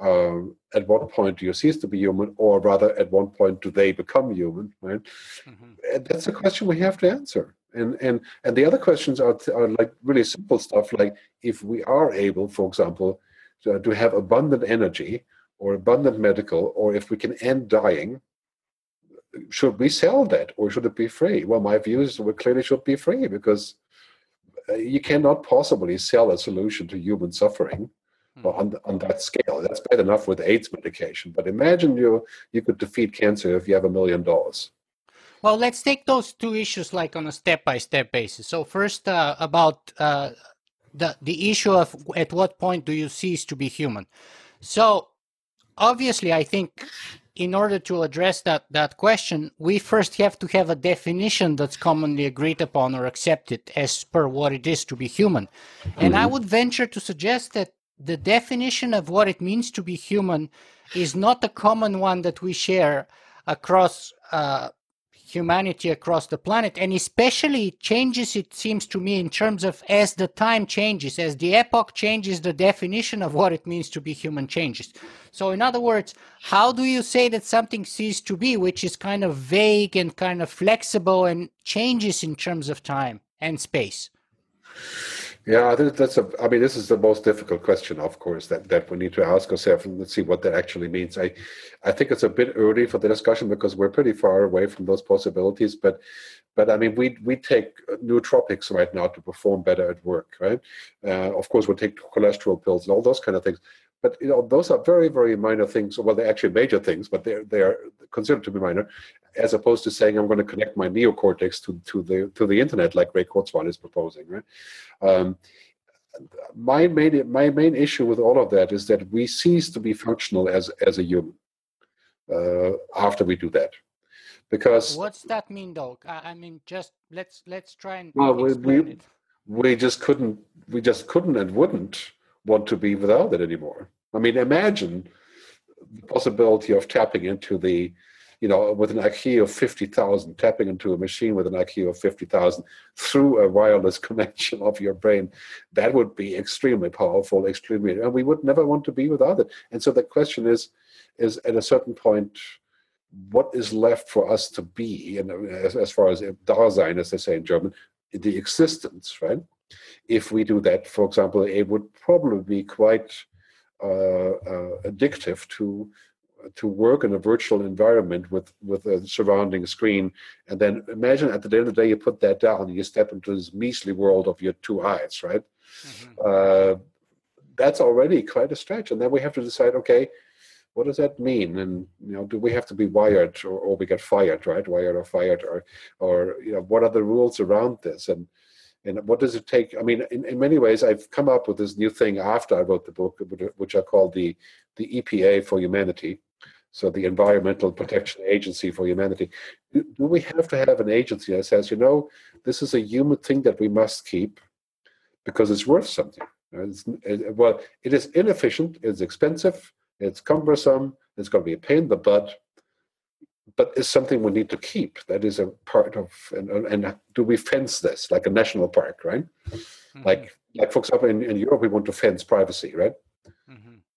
um, at what point do you cease to be human, or rather, at what point do they become human? Right? Mm-hmm. That's a question we have to answer. And and and the other questions are, are like really simple stuff, like if we are able, for example, to, to have abundant energy or abundant medical, or if we can end dying, should we sell that or should it be free? Well, my view is we clearly should be free because uh, you cannot possibly sell a solution to human suffering mm. on, on that scale. That's bad enough with AIDS medication, but imagine you you could defeat cancer if you have a million dollars. Well, let's take those two issues like on a step by step basis. So first, uh, about uh, the the issue of at what point do you cease to be human? So obviously, I think in order to address that, that question, we first have to have a definition that's commonly agreed upon or accepted as per what it is to be human. And I mm-hmm. would venture to suggest that the definition of what it means to be human is not a common one that we share across uh, humanity across the planet and especially it changes it seems to me in terms of as the time changes as the epoch changes the definition of what it means to be human changes. So in other words how do you say that something ceases to be which is kind of vague and kind of flexible and changes in terms of time and space yeah, that's a. I mean, this is the most difficult question, of course, that, that we need to ask ourselves and let's see what that actually means. I, I think it's a bit early for the discussion because we're pretty far away from those possibilities. But, but I mean, we we take nootropics right now to perform better at work, right? Uh, of course, we take cholesterol pills and all those kind of things but you know those are very very minor things well they're actually major things but they're they're considered to be minor as opposed to saying i'm going to connect my neocortex to to the to the internet like ray kurzweil is proposing right? Um, my main my main issue with all of that is that we cease to be functional as as a human uh, after we do that. Because what's that mean though i mean just let's let's try and well we, we, we just couldn't we just couldn't and wouldn't want to be without it anymore. I mean, imagine the possibility of tapping into the, you know, with an IQ of 50,000, tapping into a machine with an IQ of 50,000 through a wireless connection of your brain. That would be extremely powerful, extremely, and we would never want to be without it. And so the question is, is at a certain point, what is left for us to be, and as, as far as Dasein, as they say in German, the existence, right? if we do that, for example, it would probably be quite uh, uh, addictive to to work in a virtual environment with with a surrounding screen, and then imagine at the end of the day you put that down, and you step into this measly world of your two eyes, right? Mm-hmm. Uh, that's already quite a stretch, and then we have to decide, okay, what does that mean? And you know, do we have to be wired or, or we get fired, right? Wired or fired, or or you know, what are the rules around this? And and what does it take i mean in, in many ways i've come up with this new thing after i wrote the book which i call the the epa for humanity so the environmental protection agency for humanity do, we have to have an agency that says you know this is a human thing that we must keep because it's worth something it's, it, well it is inefficient it's expensive it's cumbersome it's going to be a pain in the butt but it's something we need to keep. That is a part of, and, and do we fence this like a national park, right? Mm-hmm. Like, like for example, in, in Europe, we want to fence privacy, right?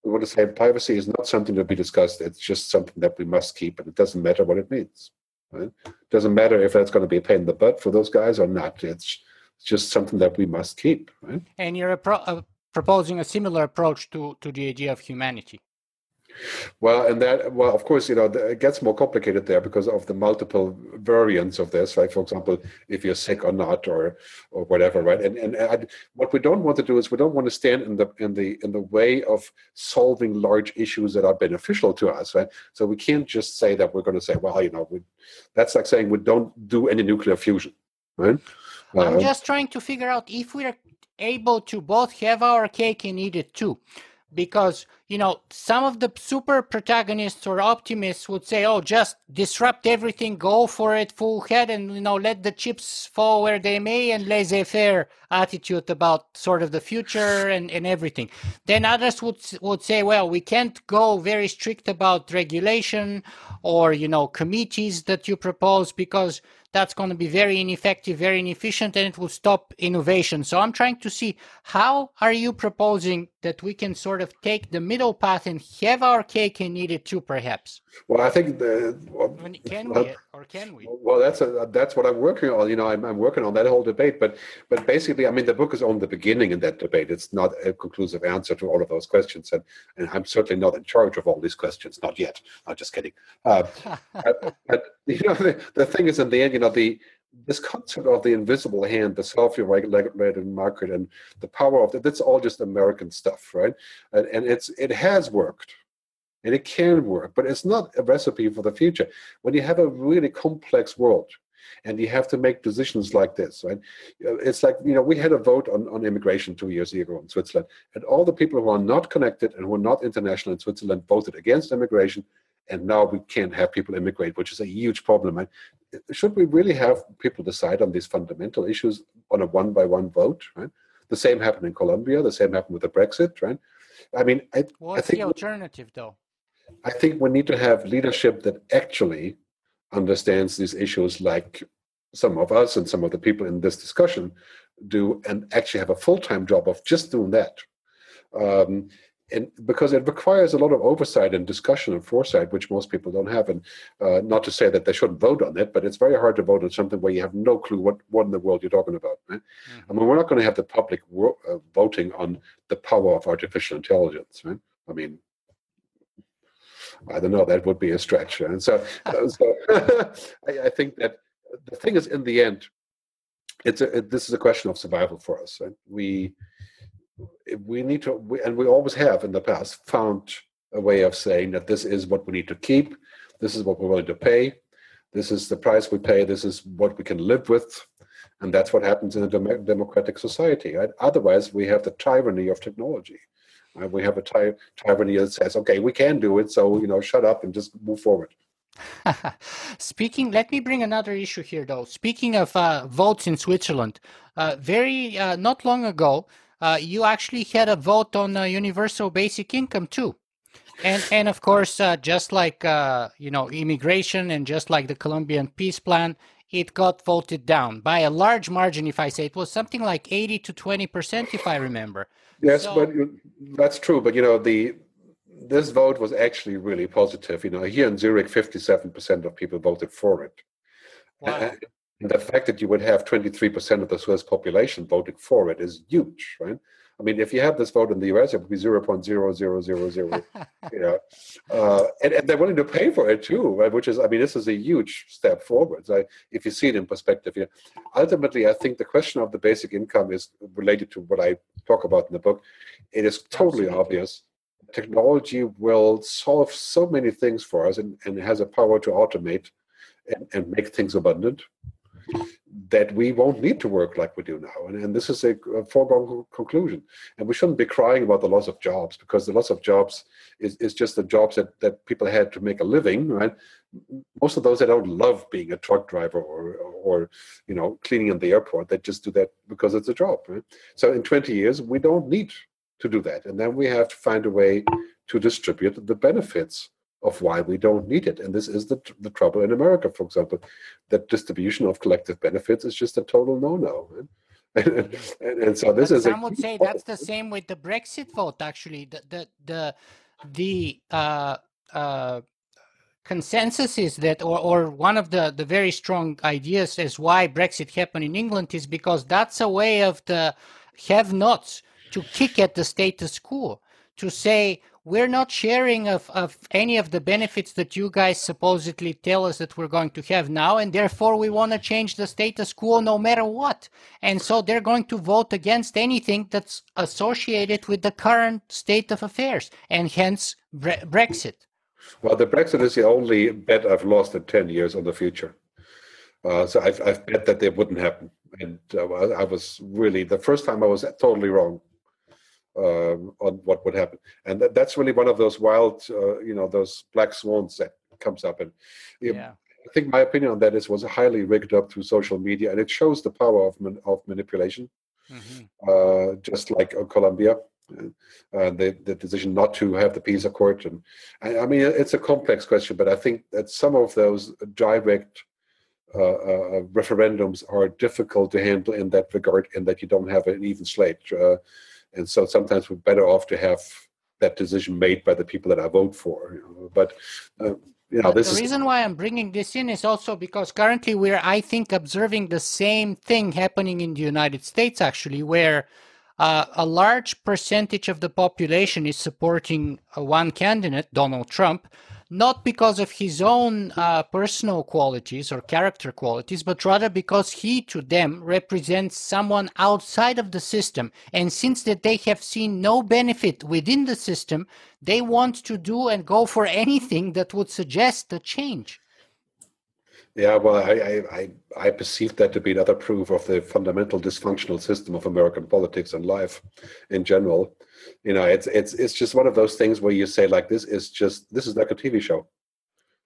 We want to say privacy is not something to be discussed. It's just something that we must keep, and it doesn't matter what it means. Right? It doesn't matter if that's going to be a pain in the butt for those guys or not. It's just something that we must keep. Right? And you're pro- uh, proposing a similar approach to to the idea of humanity. Well, and that, well, of course, you know, it gets more complicated there because of the multiple variants of this, right? For example, if you're sick or not, or or whatever, right? And and, and what we don't want to do is we don't want to stand in the in the in the way of solving large issues that are beneficial to us, right? So we can't just say that we're going to say, well, you know, we, that's like saying we don't do any nuclear fusion, right? I'm uh, just trying to figure out if we're able to both have our cake and eat it too because you know some of the super protagonists or optimists would say oh just disrupt everything go for it full head and you know let the chips fall where they may and laissez-faire attitude about sort of the future and, and everything then others would would say well we can't go very strict about regulation or you know committees that you propose because that's going to be very ineffective, very inefficient, and it will stop innovation. So I'm trying to see how are you proposing that we can sort of take the middle path and have our cake and eat it too, perhaps? Well, I think the well, can we or can we? Well, that's a, that's what I'm working on. You know, I'm, I'm working on that whole debate. But but basically, I mean, the book is on the beginning in that debate. It's not a conclusive answer to all of those questions, and and I'm certainly not in charge of all these questions. Not yet. I'm just kidding. Uh, but, but, you know, the, the thing is, in the end, you know, the this concept of the invisible hand, the self-regulated market, and the power of that, that's all just American stuff, right? And, and it's it has worked and it can work, but it's not a recipe for the future. When you have a really complex world and you have to make decisions like this, right? Uh, it's like, you know, we had a vote on, on immigration two years ago in Switzerland, and all the people who are not connected and who are not international in Switzerland voted against immigration, and now we can't have people immigrate, which is a huge problem. Right? Should we really have people decide on these fundamental issues on a one by one vote, right? The same happened in Colombia, the same happened with the Brexit, right? I mean, I, what's I think the alternative, though? I think we need to have leadership that actually understands these issues like some of us and some of the people in this discussion do and actually have a full-time job of just doing that um, and because it requires a lot of oversight and discussion and foresight which most people don't have and uh, not to say that they shouldn't vote on it but it's very hard to vote on something where you have no clue what, what in the world you're talking about right? mm-hmm. i mean we're not going to have the public wo- uh, voting on the power of artificial intelligence right i mean I don't know. That would be a stretch, and so, so I, I, think that the thing is, in the end, it's a, it, this is a question of survival for us. And we we need to, we, and we always have in the past found a way of saying that this is what we need to keep, this is what we're willing to pay, this is the price we pay, this is what we can live with, and that's what happens in a dem- democratic society. Right? Otherwise, we have the tyranny of technology. Right? We have a ty- tyranny that says, "Okay, we can do it, so you know, shut up and just move forward." Speaking, let me bring another issue here, though. Speaking of uh, votes in Switzerland, uh, very uh, not long ago, uh, you actually had a vote on universal basic income too, and and of course, uh, just like uh, you know immigration and just like the Colombian peace plan, it got voted down by a large margin. If I say it was something like eighty to twenty percent, if I remember. Yes, so, but that's true. But you know the this vote was actually really positive. You know, here in Zurich, 57% of people voted for it. Wow. And the fact that you would have 23% of the Swiss population voting for it is huge, right? I mean, if you have this vote in the US, it would be 0.0000, you know, uh, and, and, they're willing to pay for it too, right? Which is, I mean, this is a huge step forward. So if you see it in perspective, you know, ultimately, I think the question of the basic income is related to what I talk about in the book. It is totally Absolutely. obvious technology will solve so many things for us and, and has a power to automate and, and make things abundant that we won't need to work like we do now. And, and this is a, a, foregone conclusion. And we shouldn't be crying about the loss of jobs because the loss of jobs is, is just the jobs that, that people had to make a living, right? Most of those that don't love being a truck driver or, or you know, cleaning in the airport, they just do that because it's a job. Right? So in 20 years, we don't need to do that. And then we have to find a way to distribute the benefits of why we don't need it. And this is the, the trouble in America, for example. That distribution of collective benefits is just a total no no. And, and, and, so this but is some would say that's the same with the Brexit vote. Actually, the the the the uh, uh, consensus is that, or or one of the the very strong ideas as why Brexit happened in England is because that's a way of the have-nots to kick at the status quo, to say we're not sharing of, of any of the benefits that you guys supposedly tell us that we're going to have now, and therefore we want to change the status quo no matter what. And so they're going to vote against anything that's associated with the current state of affairs, and hence Bre- Brexit. Well, the Brexit is the only bet I've lost in 10 years on the future. Uh, so I've, I've bet that it wouldn't happen. And uh, I was really, the first time I was totally wrong um, on what would happen. And that, that's really one of those wild, uh, you know, those black swans that comes up. And yeah. I think my opinion on that is was highly rigged up through social media, and it shows the power of man, of manipulation, mm-hmm. uh, just like uh, Colombia. Uh, the, the decision not to have the peace accord, and I, I, mean it's a complex question, but I think that some of those direct uh, uh, referendums are difficult to handle in that regard, in that you don't have an even slate. Uh, and so sometimes we're better off to have that decision made by the people that I vote for. You know? But uh, you know, this the reason why I'm bringing this in is also because currently we're, I think, observing the same thing happening in the United States, actually, where uh, a large percentage of the population is supporting uh, one candidate, Donald Trump, not because of his own uh, personal qualities or character qualities, but rather because he to them represents someone outside of the system. And since that they have seen no benefit within the system, they want to do and go for anything that would suggest a change. Yeah, well, I, I, I perceive that to be another proof of the fundamental dysfunctional system of American politics and life in general you know it's it's it's just one of those things where you say like this is just this is like a tv show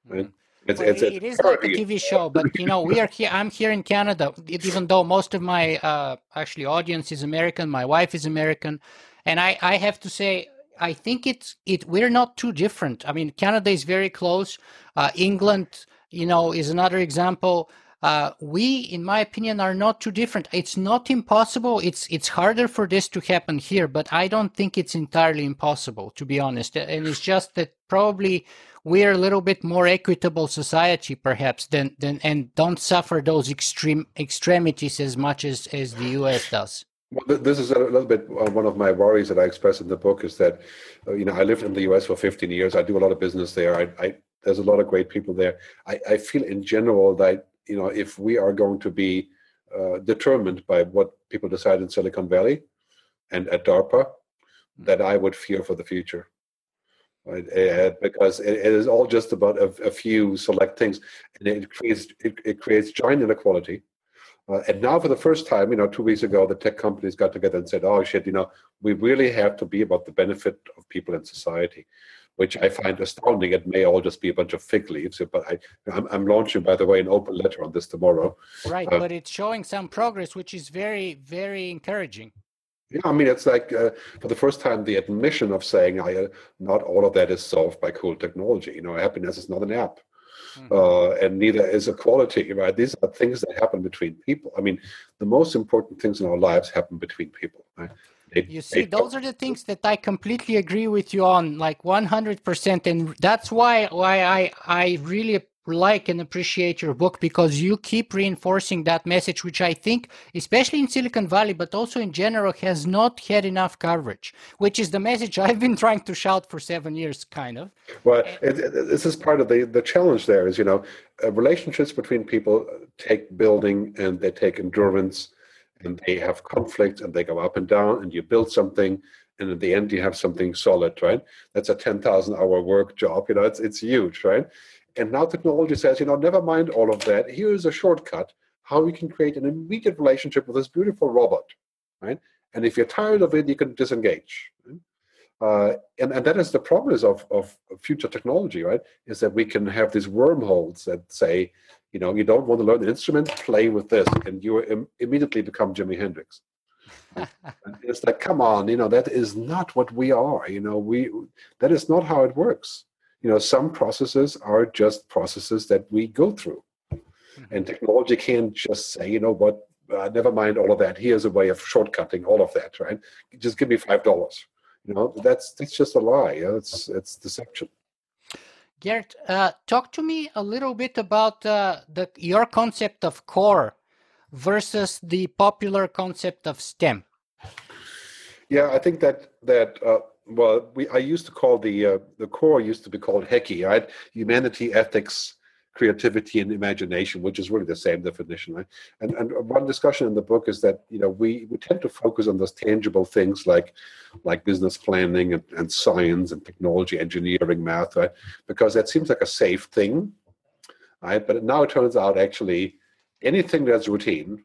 right? Mm-hmm. It's, well, it's, it is like a TV show, but you know, we are here. I'm here in Canada, even though most of my uh, actually audience is American. My wife is American, and I, I have to say, I think it's it. We're not too different. I mean, Canada is very close. Uh, England, you know, is another example. Uh, we, in my opinion, are not too different. It's not impossible. It's it's harder for this to happen here, but I don't think it's entirely impossible, to be honest. And it's just that probably we're a little bit more equitable society, perhaps, than than and don't suffer those extreme extremities as much as as the U.S. does. Well, this is a little bit uh, one of my worries that I express in the book is that, uh, you know, I lived in the U.S. for 15 years. I do a lot of business there. I, I there's a lot of great people there. I, I feel in general that you know if we are going to be uh, determined by what people decide in Silicon Valley and at DARPA, that I would fear for the future. Right? Uh, because it, it is all just about a, a, few select things, and it creates it, it creates giant inequality uh, and now, for the first time, you know, two weeks ago, the tech companies got together and said, "Oh shit, you know, we really have to be about the benefit of people in society," which I find astounding. It may all just be a bunch of fig leaves, but I, I'm, I'm launching, by the way, an open letter on this tomorrow. Right, uh, but it's showing some progress, which is very, very encouraging. Yeah, I mean, it's like uh, for the first time, the admission of saying, "I uh, not all of that is solved by cool technology." You know, happiness is not an app mm-hmm. uh, and neither is equality, right? These are things that happen between people. I mean, the most important things in our lives happen between people. Right? They, you see, those are the things that I completely agree with you on, like 100%. And that's why why I, I really like and appreciate your book because you keep reinforcing that message, which I think, especially in Silicon Valley, but also in general, has not had enough coverage, which is the message I've been trying to shout for seven years, kind of. Well, it, it, this is part of the, the challenge there is, you know, uh, relationships between people take building and they take endurance and they have conflict and they go up and down and you build something and at the end you have something solid right that's a 10000 hour work job you know it's it's huge right and now technology says, you know, never mind all of that. Here is a shortcut how we can create an immediate relationship with this beautiful robot, right? And if you're tired of it, you can disengage. Uh, and, and that is the promise of, of future technology, right? Is that we can have these wormholes that say, you know, you don't want to learn an instrument, play with this, and you Im- immediately become Jimi Hendrix. it's like, come on, you know, that is not what we are. You know, we that is not how it works you know some processes are just processes that we go through mm-hmm. and technology can't just say you know what uh, never mind all of that here's a way of shortcutting all of that right just give me five dollars you know that's that's just a lie it's it's deception Gerd, uh, talk to me a little bit about uh, the your concept of core versus the popular concept of STEM. Yeah, I think that that uh, well, we I used to call the uh, the core used to be called HECI, right? Humanity, ethics, creativity, and imagination, which is really the same definition, right? And and one discussion in the book is that you know we we tend to focus on those tangible things like like business planning and, and science and technology, engineering, math, right? Because that seems like a safe thing, right? But now it turns out actually anything that's routine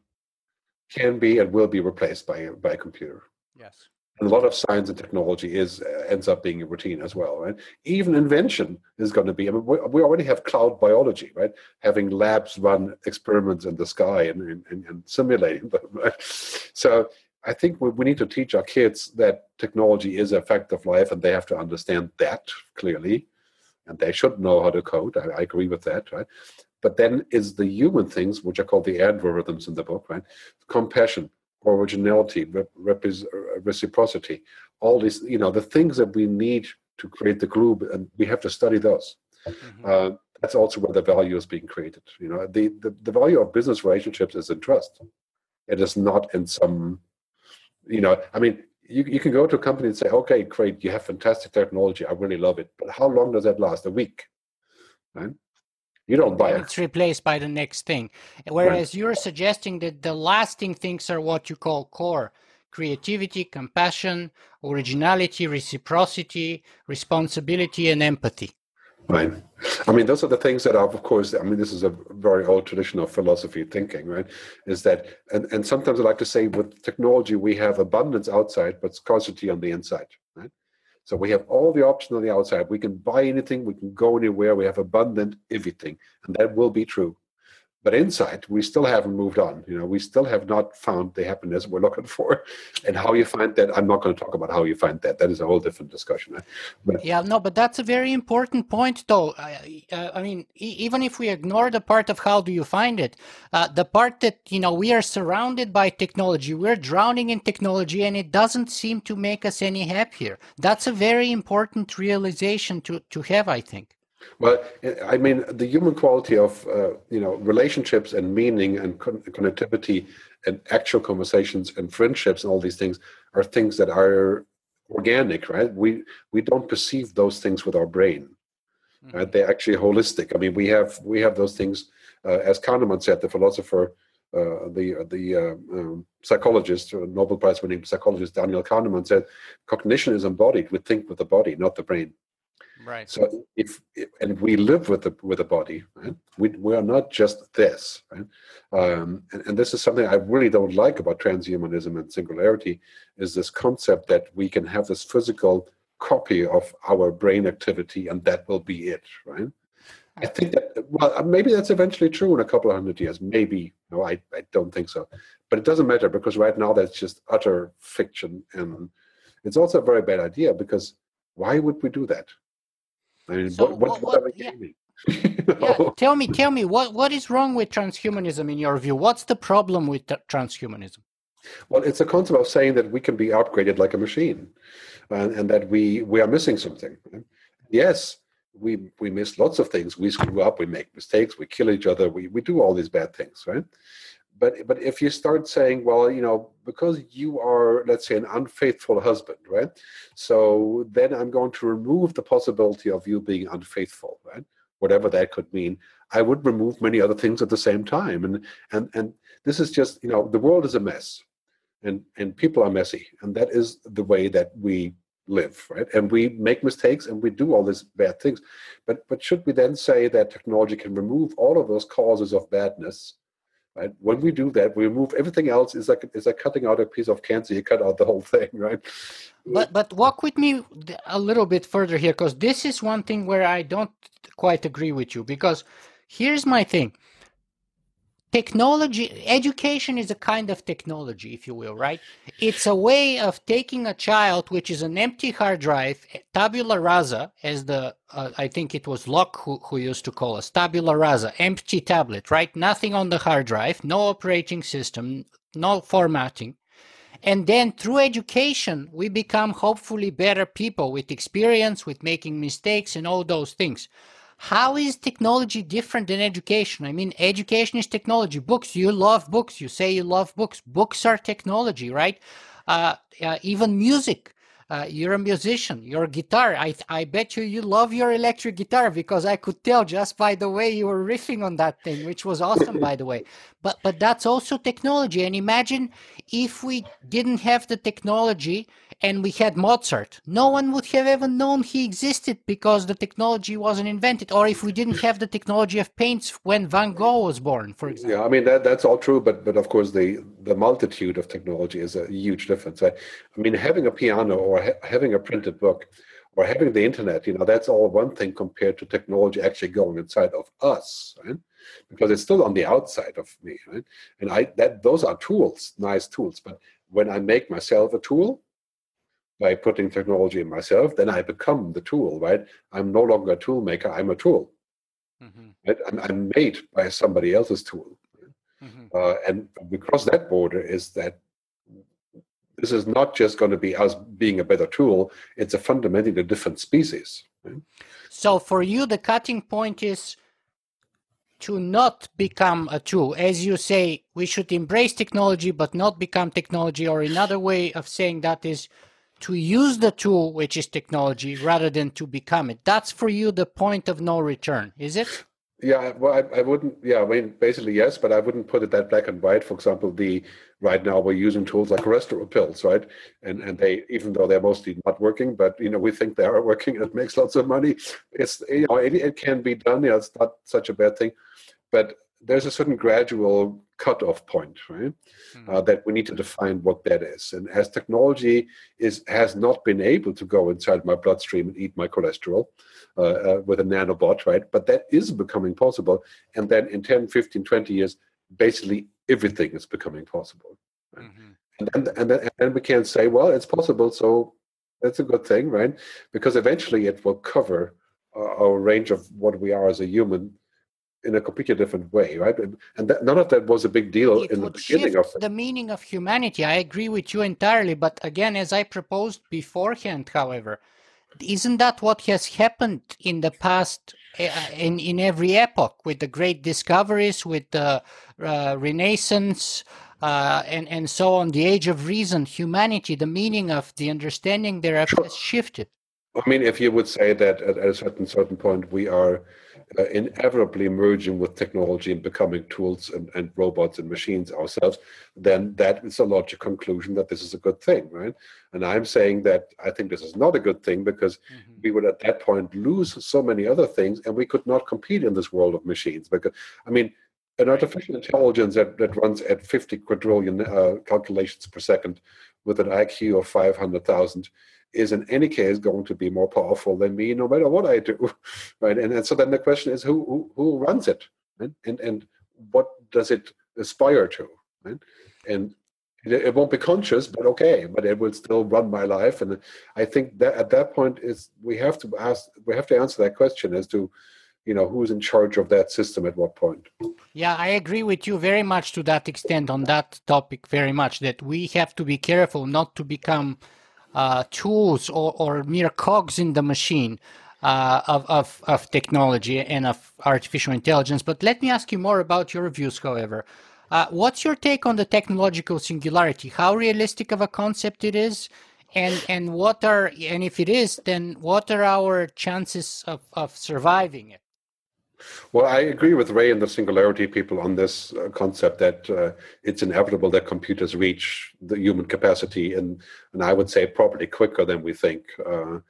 can be and will be replaced by by a computer. Yes and a lot of science and technology is uh, ends up being a routine as well right? Even invention is going to be i mean we, we already have cloud biology right? Having labs run experiments in the sky and, and, and simulating them right? so i think we, we need to teach our kids that technology is a fact of life and they have to understand that clearly. And they should know how to code. I, I agree with that right? But then is the human things which are called the algorithms in the book right? Compassion originality, rep- reciprocity, all these, you know, the things that we need to create the group, and we have to study those. Mm-hmm. Uh, that's also where the value is being created. You know, the, the, the value of business relationships is in trust. It is not in some, you know, I mean, you, you can go to a company and say, okay, great, you have fantastic technology. I really love it. But how long does that last? A week, right? You don't buy it. It's replaced by the next thing. Whereas right. you're suggesting that the lasting things are what you call core creativity, compassion, originality, reciprocity, responsibility, and empathy. Right. I mean, those are the things that are, of course, I mean, this is a very old tradition of philosophy thinking, right? Is that, and, and sometimes I like to say with technology, we have abundance outside, but scarcity on the inside? So we have all the options on the outside. We can buy anything, we can go anywhere, we have abundant everything, and that will be true. But inside we still haven't moved on you know we still have not found the happiness we're looking for. And how you find that i'm not going to talk about how you find that that is a whole different discussion but, yeah no but that's a very important point though. I, uh, I mean e- even if we ignore the part of how do you find it uh, the part that you know we are surrounded by technology we're drowning in technology and it doesn't seem to make us any happier. That's a very important realization to to have i think well, I mean, the human quality of uh, you know relationships and meaning and con- connectivity and actual conversations and friendships and all these things are things that are organic, right? We we don't perceive those things with our brain, mm-hmm. right? They're actually holistic. I mean, we have we have those things, uh, as Kahneman said, the philosopher, uh, the the uh, um, psychologist, uh, Nobel Prize winning psychologist Daniel Kahneman said, cognition is embodied. We think with the body, not the brain. Right. So if, and we live with the with the body, right? We we are not just this, right? Um, and, and this is something I really don't like about transhumanism and singularity, is this concept that we can have this physical copy of our brain activity and that will be it, right? I think that well, uh, maybe that's eventually true in a couple of hundred years. Maybe no, I, I don't think so. But it doesn't matter because right now that's just utter fiction, and it's also a very bad idea because why would we do that? I mean, so what, what, what, what yeah. yeah. Oh. Tell me, tell me, what, what is wrong with transhumanism in your view? What's the problem with transhumanism? Well, it's a concept of saying that we can be upgraded like a machine, and, and that we we are missing something. Yes, we we miss lots of things. We screw up, we make mistakes, we kill each other, we we do all these bad things, right? But but if you start saying well you know because you are let's say an unfaithful husband right? So then i'm going to remove the possibility of you being unfaithful right? Whatever that could mean. I would remove many other things at the same time. And and and this is just you know the world is a mess. And and people are messy. And that is the way that we live right? And we make mistakes and we do all these bad things. But but should we then say that technology can remove all of those causes of badness Right? When we do that, we remove everything else. Is like is like cutting out a piece of cancer. You cut out the whole thing, right? But but walk with me a little bit further here, because this is one thing where I don't quite agree with you. Because here's my thing: technology education is a kind of technology if you will right? It's a way of taking a child which is an empty hard drive tabula rasa as the uh, i think it was locke who, who used to call us tabula rasa empty tablet right? Nothing on the hard drive no operating system no formatting. And then through education we become hopefully better people with experience with making mistakes and all those things how is technology different than education? I mean, education is technology. Books, you love books. You say you love books. Books are technology, right? Uh, uh, even music. Uh, you're a musician. Your guitar. I I bet you you love your electric guitar because I could tell just by the way you were riffing on that thing, which was awesome, by the way. But but that's also technology. And imagine if we didn't have the technology and we had Mozart, no one would have ever known he existed because the technology wasn't invented. Or if we didn't have the technology of paints when Van Gogh was born, for example. Yeah, I mean that that's all true, but but of course the the multitude of technology is a huge difference. I, I mean, having a piano or ha- having a printed book or having the internet, you know, that's all one thing compared to technology actually going inside of us, right? Because it's still on the outside of me, right? And I that those are tools, nice tools, but when I make myself a tool, by putting technology in myself, then I become the tool, right? I'm no longer a tool maker, I'm a tool. Mm-hmm. Right? I'm, I'm, made by somebody else's tool. Mm-hmm. Uh, and we cross that border is that this is not just going to be us being a better tool, it's a fundamentally different species. Right? So for you, the cutting point is to not become a tool. As you say, we should embrace technology but not become technology, or another way of saying that is to use the tool, which is technology, rather than to become it. That's for you the point of no return, is it? Yeah, well, I, I wouldn't. Yeah, I mean, basically yes, but I wouldn't put it that black and white. For example, the right now we're using tools like cholesterol pills, right? And and they, even though they're mostly not working, but you know we think they are working and it makes lots of money. It's you know it, it can be done. Yeah, it's not such a bad thing, but there's a certain gradual cutoff point, right? Mm-hmm. Uh, that we need to define what that is. And as technology is has not been able to go inside my bloodstream and eat my cholesterol uh, uh, with a nanobot, right? But that is becoming possible. And then in 10, 15, 20 years, basically everything is becoming possible. Right? Mm-hmm. And, then, and, then, and then we can say, well, it's possible, so that's a good thing, right? Because eventually it will cover uh, our range of what we are as a human in a completely different way, right? And, and that, none of that was a big deal it in the beginning of it. the meaning of humanity. I agree with you entirely, but again, as I proposed beforehand, however, isn't that what has happened in the past uh, in in every epoch with the great discoveries, with the uh, Renaissance? Uh, and and so on, the age of reason, humanity, the meaning of the understanding thereof sure. has shifted. I mean, if you would say that at, at a certain certain point we are uh, inevitably merging with technology and becoming tools and, and robots and machines ourselves, then that is a logical conclusion that this is a good thing, right? And I'm saying that I think this is not a good thing because mm-hmm. we would at that point lose so many other things and we could not compete in this world of machines. Because, I mean, an artificial intelligence that, that runs at 50 quadrillion uh, calculations per second with an IQ of 500,000 is in any case going to be more powerful than me no matter what I do, right? And, and so then the question is who who, who runs it, right? and and what does it aspire to, right? And it, it, won't be conscious, but okay, but it will still run my life. And I think that at that point is we have to ask, we have to answer that question as to, you know, who's in charge of that system at what point. Yeah, I agree with you very much to that extent on that topic. Very much that we have to be careful not to become uh, tools or, or mere cogs in the machine uh, of, of, of technology and of artificial intelligence. But let me ask you more about your views, however. Uh, what's your take on the technological singularity? How realistic of a concept it is? And, and what are and if it is, then what are our chances of, of surviving it? Well, I agree with Ray and the singularity people on this uh, concept that uh, it's inevitable that computers reach the human capacity, and and I would say probably quicker than we think. Uh,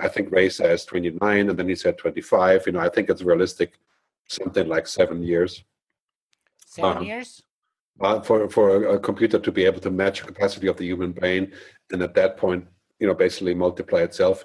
I think Ray says 29, and then he said 25. You know, I think it's realistic, something like seven years. Seven um, years. Uh, for for a, a, computer to be able to match the capacity of the human brain, and at that point, you know, basically multiply itself.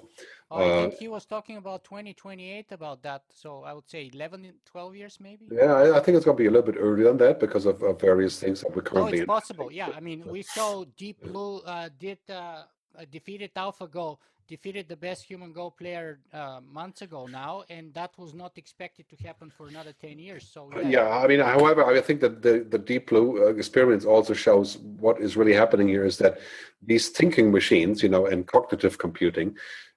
Oh, I think uh, he was talking about 2028 about that. So I would say 11, 12 years maybe. Yeah, I, I think it's going to be a little bit earlier than that because of, of various things that we're currently. Oh, it's possible. Yeah, I mean, we saw Deep Blue uh, did uh, defeated AlphaGo, defeated the best human Go player uh, months ago now, and that was not expected to happen for another 10 years. So yeah, yeah I mean, however, I think that the the Deep Blue uh, experiment also shows what is really happening here is that these thinking machines, you know, and cognitive computing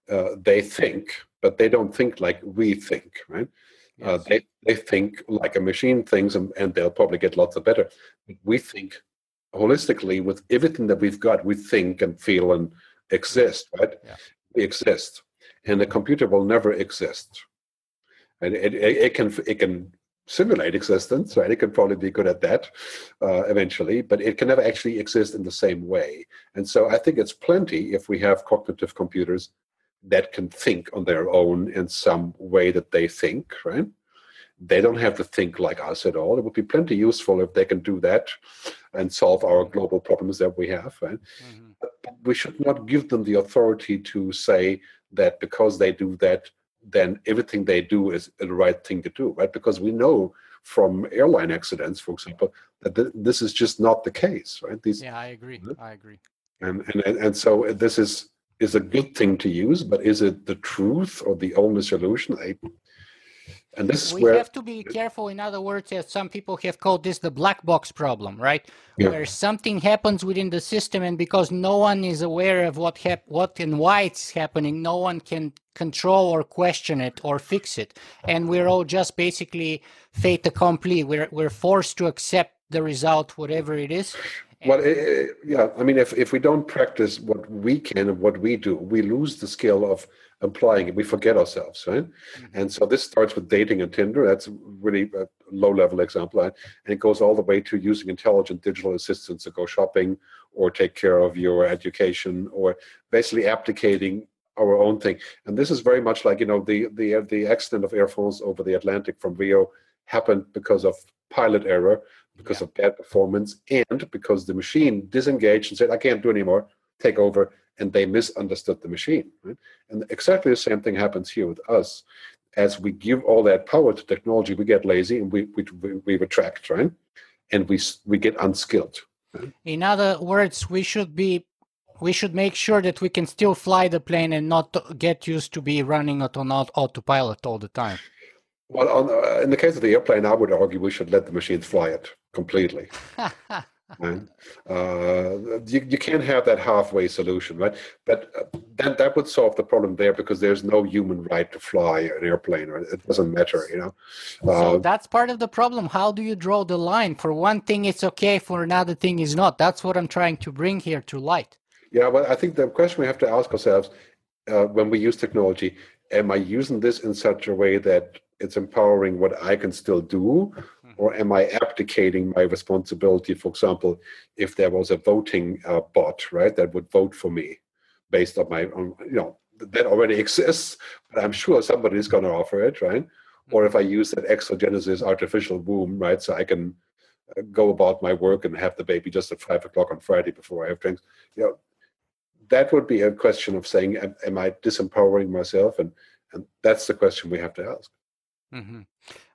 uh, they think, but they don't think like we think, right? Uh, yes. Uh, they they think like a machine thinks, and, and they'll probably get lots of better. We think holistically with everything that we've got. We think and feel and exist, right? Yeah. We exist, and the computer will never exist. And it, it, it can it can simulate existence, right? It can probably be good at that uh, eventually, but it can never actually exist in the same way. And so I think it's plenty if we have cognitive computers that can think on their own in some way that they think, right? They don't have to think like us at all. It would be plenty useful if they can do that and solve our global problems that we have, right? Mm-hmm. But we should not give them the authority to say that because they do that, then everything they do is the right thing to do, right? Because we know from airline accidents, for example, that th- this is just not the case, right? These, yeah, I agree. I agree. And, and and so this is is a good thing to use, but is it the truth or the only solution? I, and this is we where have to be careful. In other words, as some people have called this the black box problem, right? Yeah. Where something happens within the system, and because no one is aware of what hap- what and why it's happening, no one can control or question it or fix it, and we're all just basically fait accompli. We're we're forced to accept the result, whatever it is, well, eh, eh, yeah, I mean, if, if we don't practice what we can and what we do, we lose the skill of applying it. We forget ourselves, right? Mm-hmm. And so this starts with dating and Tinder. That's really a low level example. And it goes all the way to using intelligent digital assistants to go shopping or take care of your education or basically applicating our own thing. And this is very much like, you know, the, the, the accident of Air France over the Atlantic from Rio happened because of pilot error because yeah. of bad performance and because the machine disengaged and said, I can't do anymore, take over, and they misunderstood the machine. Right? And exactly the same thing happens here with us. As we give all that power to technology, we get lazy and we, we, we retract, right? And we, we get unskilled. Right? In other words, we should be we should make sure that we can still fly the plane and not get used to be running on autopilot all the time. Well, on, uh, in the case of the airplane, I would argue we should let the machines fly it completely. and, uh, you, you can't have that halfway solution, right? But uh, that, that would solve the problem there because there's no human right to fly an airplane. Right? It doesn't matter, you know. so uh, that's part of the problem. How do you draw the line? For one thing, it's okay. For another thing, is not. That's what I'm trying to bring here to light. Yeah, well, I think the question we have to ask ourselves uh, when we use technology: Am I using this in such a way that it's empowering what I can still do, mm-hmm. or am I abdicating my responsibility? For example, if there was a voting uh, bot, right, that would vote for me based on my, on, you know, that already exists, but I'm sure somebody is going to offer it, right? Mm-hmm. Or if I use that ectogenesis artificial womb, right, so I can uh, go about my work and have the baby just at five o'clock on Friday before I have drinks, you know, that would be a question of saying, am, am I disempowering myself? And and that's the question we have to ask. Mm-hmm.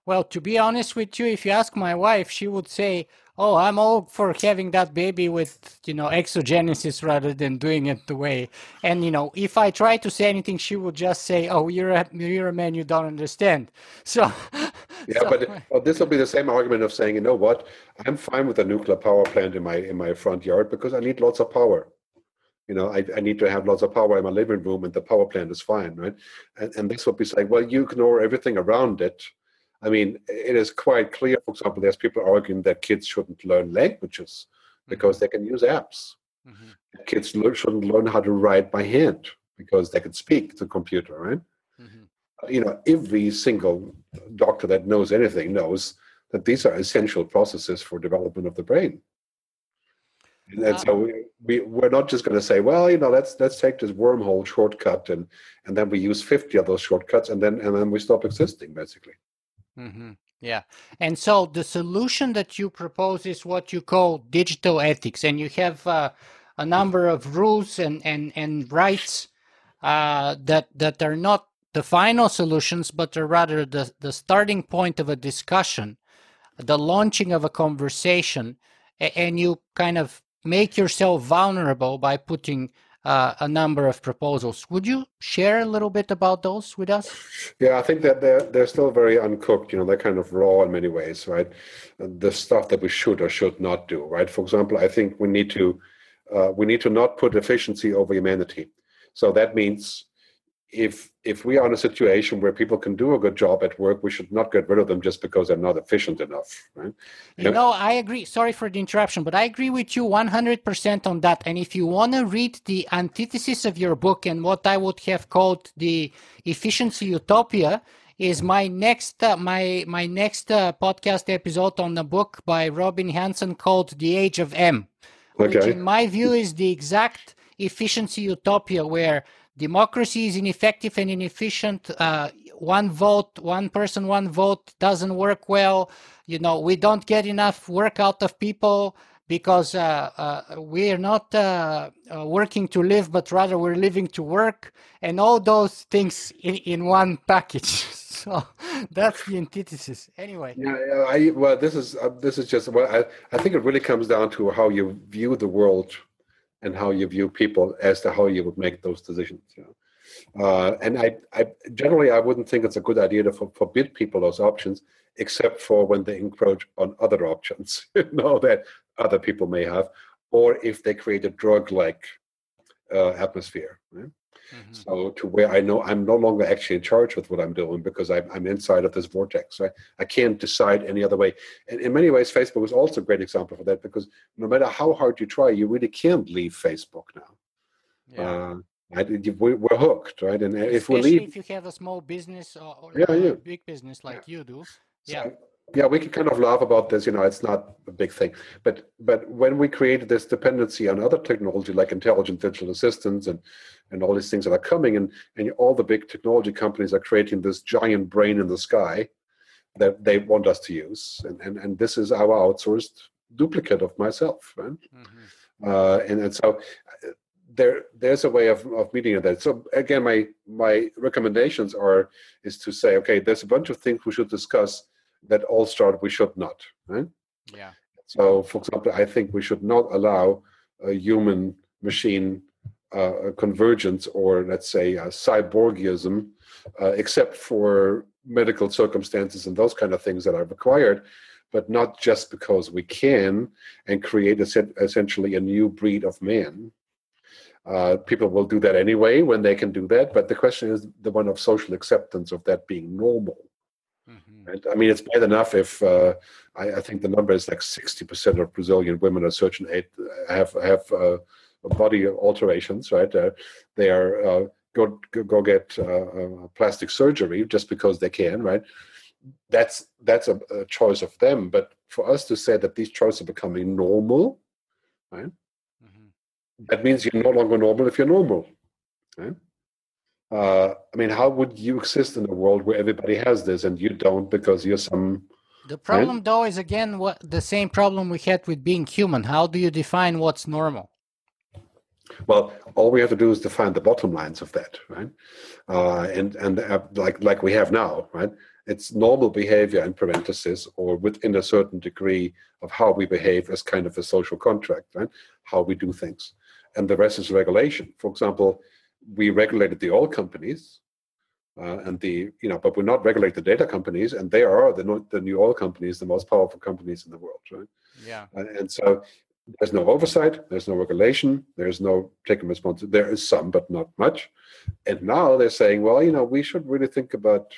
Well, to be honest with you, if you ask my wife, she would say, "Oh, I'm all for having that baby with you know ectogenesis rather than doing it the way." And you know, if I try to say anything, she would just say, "Oh, you're a you're a man, you don't understand." So. yeah, so, but well, this will be the same argument of saying, you know what, I'm fine with a nuclear power plant in my in my front yard because I need lots of power you know, I, I, need to have lots of power in my living room and the power plant is fine, right? And, and this would be saying, well, you ignore everything around it. I mean, it is quite clear, for example, there's people arguing that kids shouldn't learn languages because mm-hmm. they can use apps. Mm-hmm. Kids shouldn't learn how to write by hand because they can speak to computer, right? Mm-hmm. You know, every single doctor that knows anything knows that these are essential processes for development of the brain. And so we, we we're not just going to say, well, you know, let's let's take this wormhole shortcut and and then we use fifty of those shortcuts and then and then we stop existing basically. Mm-hmm. Yeah, and so the solution that you propose is what you call digital ethics, and you have uh, a number of rules and and and rights uh, that that are not the final solutions, but are rather the the starting point of a discussion, the launching of a conversation, and you kind of make yourself vulnerable by putting uh, a number of proposals. Would you share a little bit about those with us? Yeah, I think that they're they're still very uncooked. You know, they're kind of raw in many ways, right? The stuff that we should or should not do, right? For example, I think we need to uh, we need to not put efficiency over humanity. So that means if if we are in a situation where people can do a good job at work, we should not get rid of them just because they're not efficient enough, right? You know, I agree. Sorry for the interruption, but I agree with you 100% on that. And if you want to read the antithesis of your book and what I would have called the efficiency utopia, is my next uh, my my next uh, podcast episode on the book by Robin Hanson called The Age of M, okay. which in my view is the exact efficiency utopia where democracy is ineffective and inefficient. Uh, one vote, one person, one vote doesn't work well. You know, we don't get enough work out of people because uh, uh, we are not uh, uh, working to live, but rather we're living to work, and all those things in, in one package. so that's the antithesis. Anyway. Yeah, I, well, this is uh, this is just well, I, I think it really comes down to how you view the world and how you view people as to how you would make those decisions. You know? uh, and I, I, generally I wouldn't think it's a good idea to for, forbid people those options, except for when they encroach on other options, you know, that other people may have, or if they create a drug-like uh, atmosphere. Right? Mm-hmm. So to where I know I'm no longer actually in charge with what I'm doing because I'm, I'm inside of this vortex. Right? I can't decide any other way. And in many ways, Facebook is also a great example for that because no matter how hard you try, you really can't leave Facebook now. Yeah. Uh, we're hooked, right? And Especially if we leave, if you have a small business or, or yeah, yeah. big business like yeah. you do. So, yeah, we can kind of laugh about this. You know, it's not a big thing, but but when we created this dependency on other technology like intelligent digital assistants and and all these things that are coming, and and all the big technology companies are creating this giant brain in the sky, that they want us to use, and and, and this is our outsourced duplicate of myself, right? Mm-hmm. Uh, and and so uh, there there's a way of, of meeting that. So again, my my recommendations are is to say, okay, there's a bunch of things we should discuss that all start we should not, right? Yeah. So, for example, I think we should not allow a human machine uh, convergence or let's say cyborgism, uh, except for medical circumstances and those kind of things that are required, but not just because we can and create a, essentially a new breed of man. Uh, people will do that anyway when they can do that, but the question is the one of social acceptance of that being normal. Right? I mean, it's bad enough if uh, I, I, think the number is like 60% of Brazilian women at certain age have have uh, body alterations, right? Uh, they are uh, go go get uh, uh, plastic surgery just because they can, right? That's that's a, a, choice of them. But for us to say that these choices are becoming normal, right? Mm-hmm. That means you're no longer normal if you're normal, right? Uh, I mean, how would you exist in a world where everybody has this and you don't because you're some the problem, right? though, is again what the same problem we had with being human. How do you define what's normal? Well, all we have to do is define the bottom lines of that, right? Uh, and and uh, like like we have now, right? It's normal behavior in parentheses, or within a certain degree of how we behave as kind of a social contract, right? How we do things, and the rest is regulation. For example, we regulated the oil companies, uh, and the you know, but we're not regulating the data companies, and they are the the new oil companies, the most powerful companies in the world, right? Yeah. and so there's no oversight, there's no regulation, there's no taking responsibility. There is some, but not much. And now they're saying, well, you know, we should really think about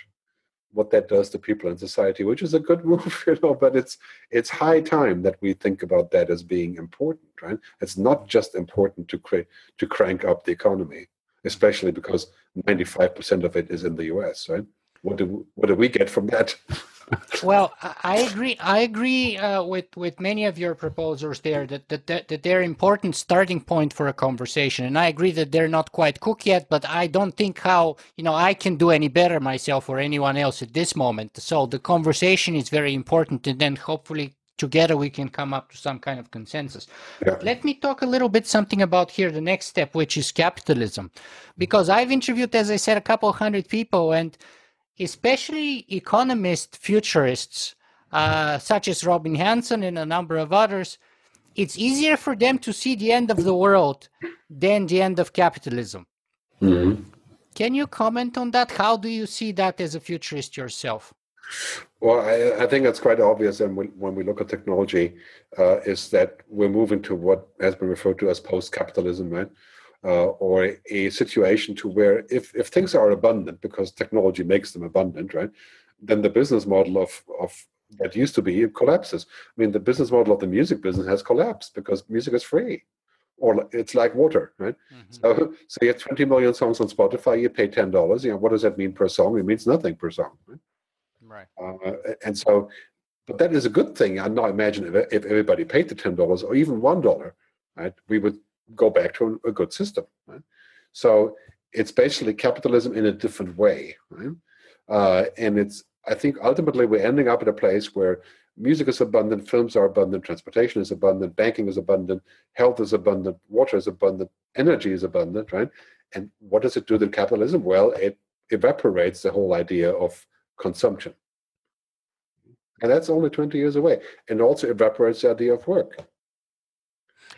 what that does to people in society, which is a good move, you know. But it's it's high time that we think about that as being important, right? It's not just important to create to crank up the economy, especially because 95% of it is in the U.S., right? What do what do we get from that? well, I agree. I agree uh, with with many of your proposals there that, that that they're important starting point for a conversation, and I agree that they're not quite cooked yet. But I don't think how you know I can do any better myself or anyone else at this moment. So the conversation is very important, and then hopefully together we can come up to some kind of consensus. Yeah. Let me talk a little bit something about here the next step, which is capitalism, because I've interviewed, as I said, a couple hundred people and especially economist futurists uh, such as Robin Hanson and a number of others, it's easier for them to see the end of the world than the end of capitalism. Mm-hmm. Can you comment on that? How do you see that as a futurist yourself? Well, I, I think it's quite obvious, and when, when we look at technology, uh, is that we're moving to what has been referred to as post-capitalism, right? uh, or a situation to where if, if things are abundant because technology makes them abundant, right, then the business model of, of that used to be collapses. I mean, the business model of the music business has collapsed because music is free, or it's like water, right? Mm-hmm. So, so you have 20 million songs on Spotify. You pay ten dollars. You know, what does that mean per song? It means nothing per song, right? Right. Uh, and so, but that is a good thing. I now imagine if, if everybody paid the ten dollars or even one dollar, right, we would go back to a, good system. Right? So it's basically capitalism in a different way, right? Uh, and it's I think ultimately we're ending up at a place where music is abundant, films are abundant, transportation is abundant, banking is abundant, health is abundant, water is abundant, energy is abundant, right? And what does it do to capitalism? Well, it evaporates the whole idea of consumption. And that's only 20 years away. And also evaporates the idea of work.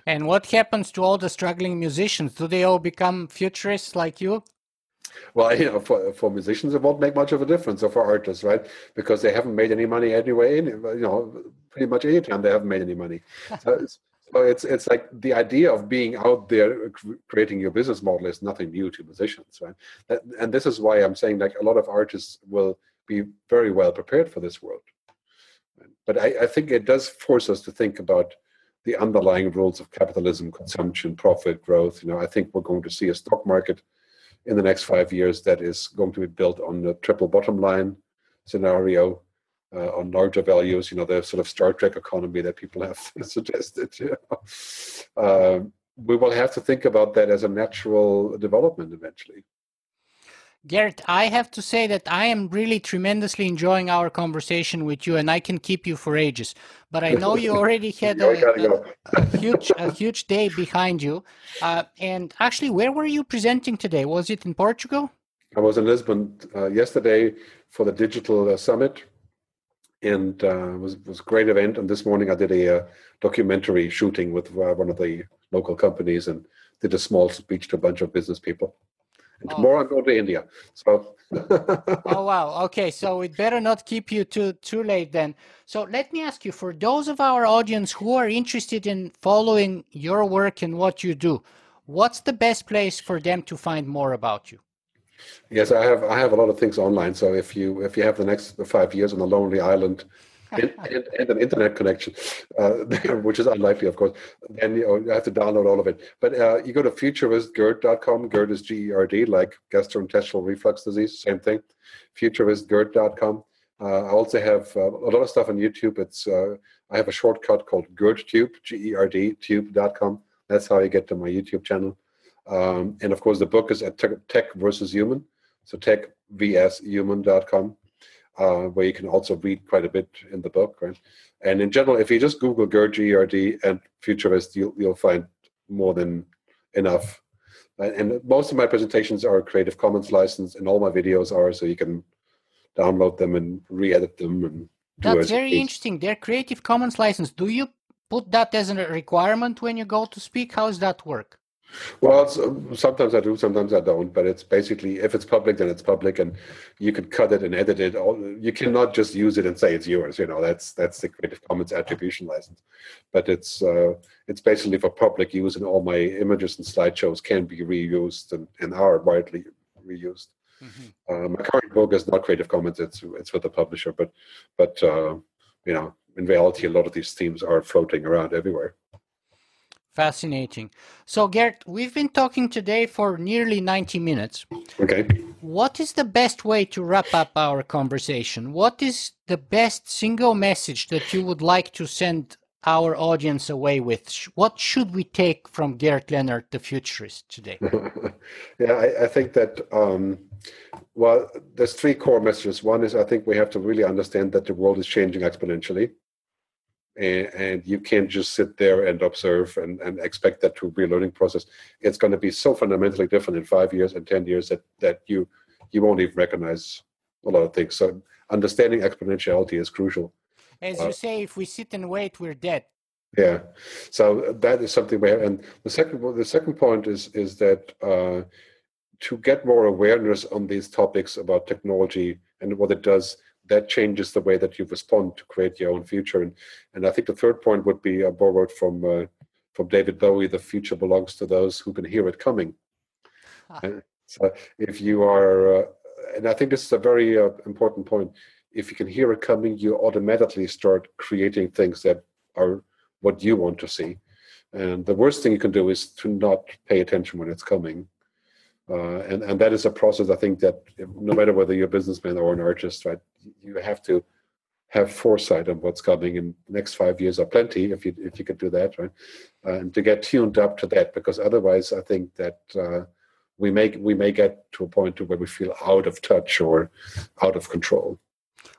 And what happens to all the struggling musicians? Do they all become futurists like you? Well, you know, for, for musicians, it won't make much of a difference, or for artists, right? Because they haven't made any money anyway. You know, pretty much any time they haven't made any money. so, it's, so it's it's like the idea of being out there creating your business model is nothing new to musicians, right? That, and this is why I'm saying like a lot of artists will be very well prepared for this world. But I, I think it does force us to think about the underlying rules of capitalism, consumption, profit, growth. You know, I think we're going to see a stock market in the next five years that is going to be built on the triple bottom line scenario, uh, on larger values. You know, the sort of Star Trek economy that people have suggested. You know? um, we will have to think about that as a natural development eventually. Gerd, I have to say that I am really tremendously enjoying our conversation with you, and I can keep you for ages. But I know you already had a, a, a huge, a huge day behind you. Uh, and actually, where were you presenting today? Was it in Portugal? I was in Lisbon uh, yesterday for the digital uh, summit, and uh, it was was a great event. And this morning I did a, uh, documentary shooting with uh, one of the local companies and did a small speech to a bunch of business people. And oh. tomorrow I'm going to India. So. oh wow. Okay, so it better not keep you too too late then. So let me ask you, for those of our audience who are interested in following your work and what you do, what's the best place for them to find more about you? Yes, I have. I have a lot of things online. So if you if you have the next five years on a lonely island, and, and, and, an internet connection, uh, which is unlikely, of course, then you, you, have to download all of it. But uh, you go to futuristgerd.com. GERD is G E R D, like gastrointestinal reflux disease, same thing. Futuristgerd.com. Uh, I also have uh, a lot of stuff on YouTube. It's uh, I have a shortcut called GERDTube, G E R D, tube.com. That's how you get to my YouTube channel. Um, and of course, the book is at Tech versus Human. So techvshuman.com, uh, where you can also read quite a bit in the book. Right? And in general, if you just Google GERD, GERD, and Futurist, you'll, you'll find more than enough. And most of my presentations are Creative Commons licensed, and all my videos are, so you can download them and re-edit them. And That's very interesting. They're Creative Commons licensed. Do you put that as a requirement when you go to speak? How does that work? Well, sometimes I do, sometimes I don't. But it's basically if it's public, then it's public, and you can cut it and edit it. You cannot just use it and say it's yours. You know, that's that's the Creative Commons attribution license. But it's uh, it's basically for public use, and all my images and slideshows can be reused and, and are widely reused. Mm-hmm. Uh, my current book is not Creative Commons; it's it's with the publisher. But but uh, you know, in reality, a lot of these themes are floating around everywhere. Fascinating. So, Gerd, we've been talking today for nearly 90 minutes. Okay. What is the best way to wrap up our conversation? What is the best single message that you would like to send our audience away with? What should we take from Gerd Leonhard, the futurist, today? yeah, I, I, think that, um, well, there's three core messages. One is I think we have to really understand that the world is changing exponentially and, and, you can't just sit there and observe and, and expect that to be a learning process. It's going to be so fundamentally different in five years and ten years that that you you won't even recognize a lot of things. So understanding exponentiality is crucial. As you uh, say, if we sit and wait, we're dead. Yeah, so that is something we have. And the second the second point is is that uh, to get more awareness on these topics about technology and what it does that changes the way that you respond to create your own future. And and I think the third point would be a borrowed from uh, from David Bowie: "The future belongs to those who can hear it coming." Ah. So if you are, uh, and I think this is a very uh, important point. If you can hear it coming, you automatically start creating things that are what you want to see. And the worst thing you can do is to not pay attention when it's coming uh, and and that is a process I think that no matter whether you're a businessman or an artist, right, you have to have foresight on what's coming in the next five years or plenty if you if you could do that, right, uh, and to get tuned up to that because otherwise I think that uh, we may we may get to a point to where we feel out of touch or out of control.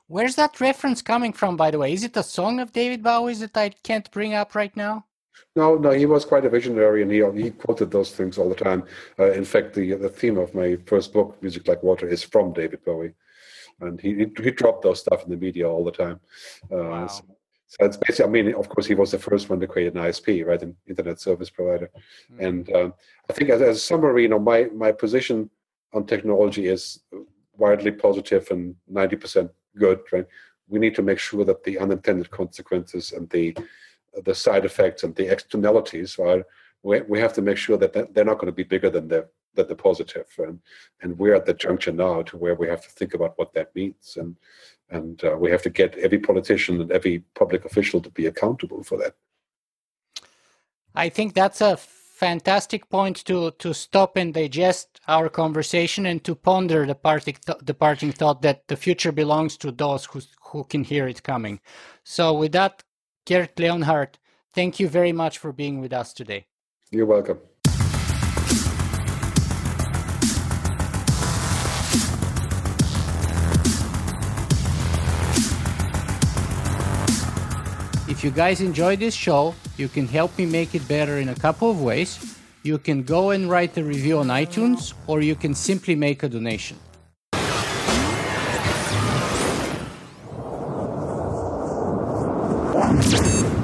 Where's that reference coming from, by the way? Is it a song of David Bowie's that I can't bring up right now? No, no, he was quite a visionary, and he he quoted those things all the time. Uh, in fact, the the theme of my first book, Music Like Water, is from David Bowie, and he he dropped those stuff in the media all the time. Uh, wow. so, so, it's basically, I mean, of course, he was the first one to create an ISP, right, an internet service provider. Mm-hmm. And um, I think, as, as a summary, you know, my my position on technology is widely positive and ninety percent good, right? We need to make sure that the unintended consequences and the the side effects and the externalities are we, we have to make sure that they're not going to be bigger than the than the positive. And and we're at the juncture now to where we have to think about what that means. And and uh, we have to get every politician and every public official to be accountable for that. I think that's a fantastic point to to stop and digest our conversation and to ponder the parting th- the parting thought that the future belongs to those who who can hear it coming. So with that Gerd Leonhard, thank you very much for being with us today. You're welcome. If you guys enjoy this show, you can help me make it better in a couple of ways. You can go and write a review on iTunes, or you can simply make a donation.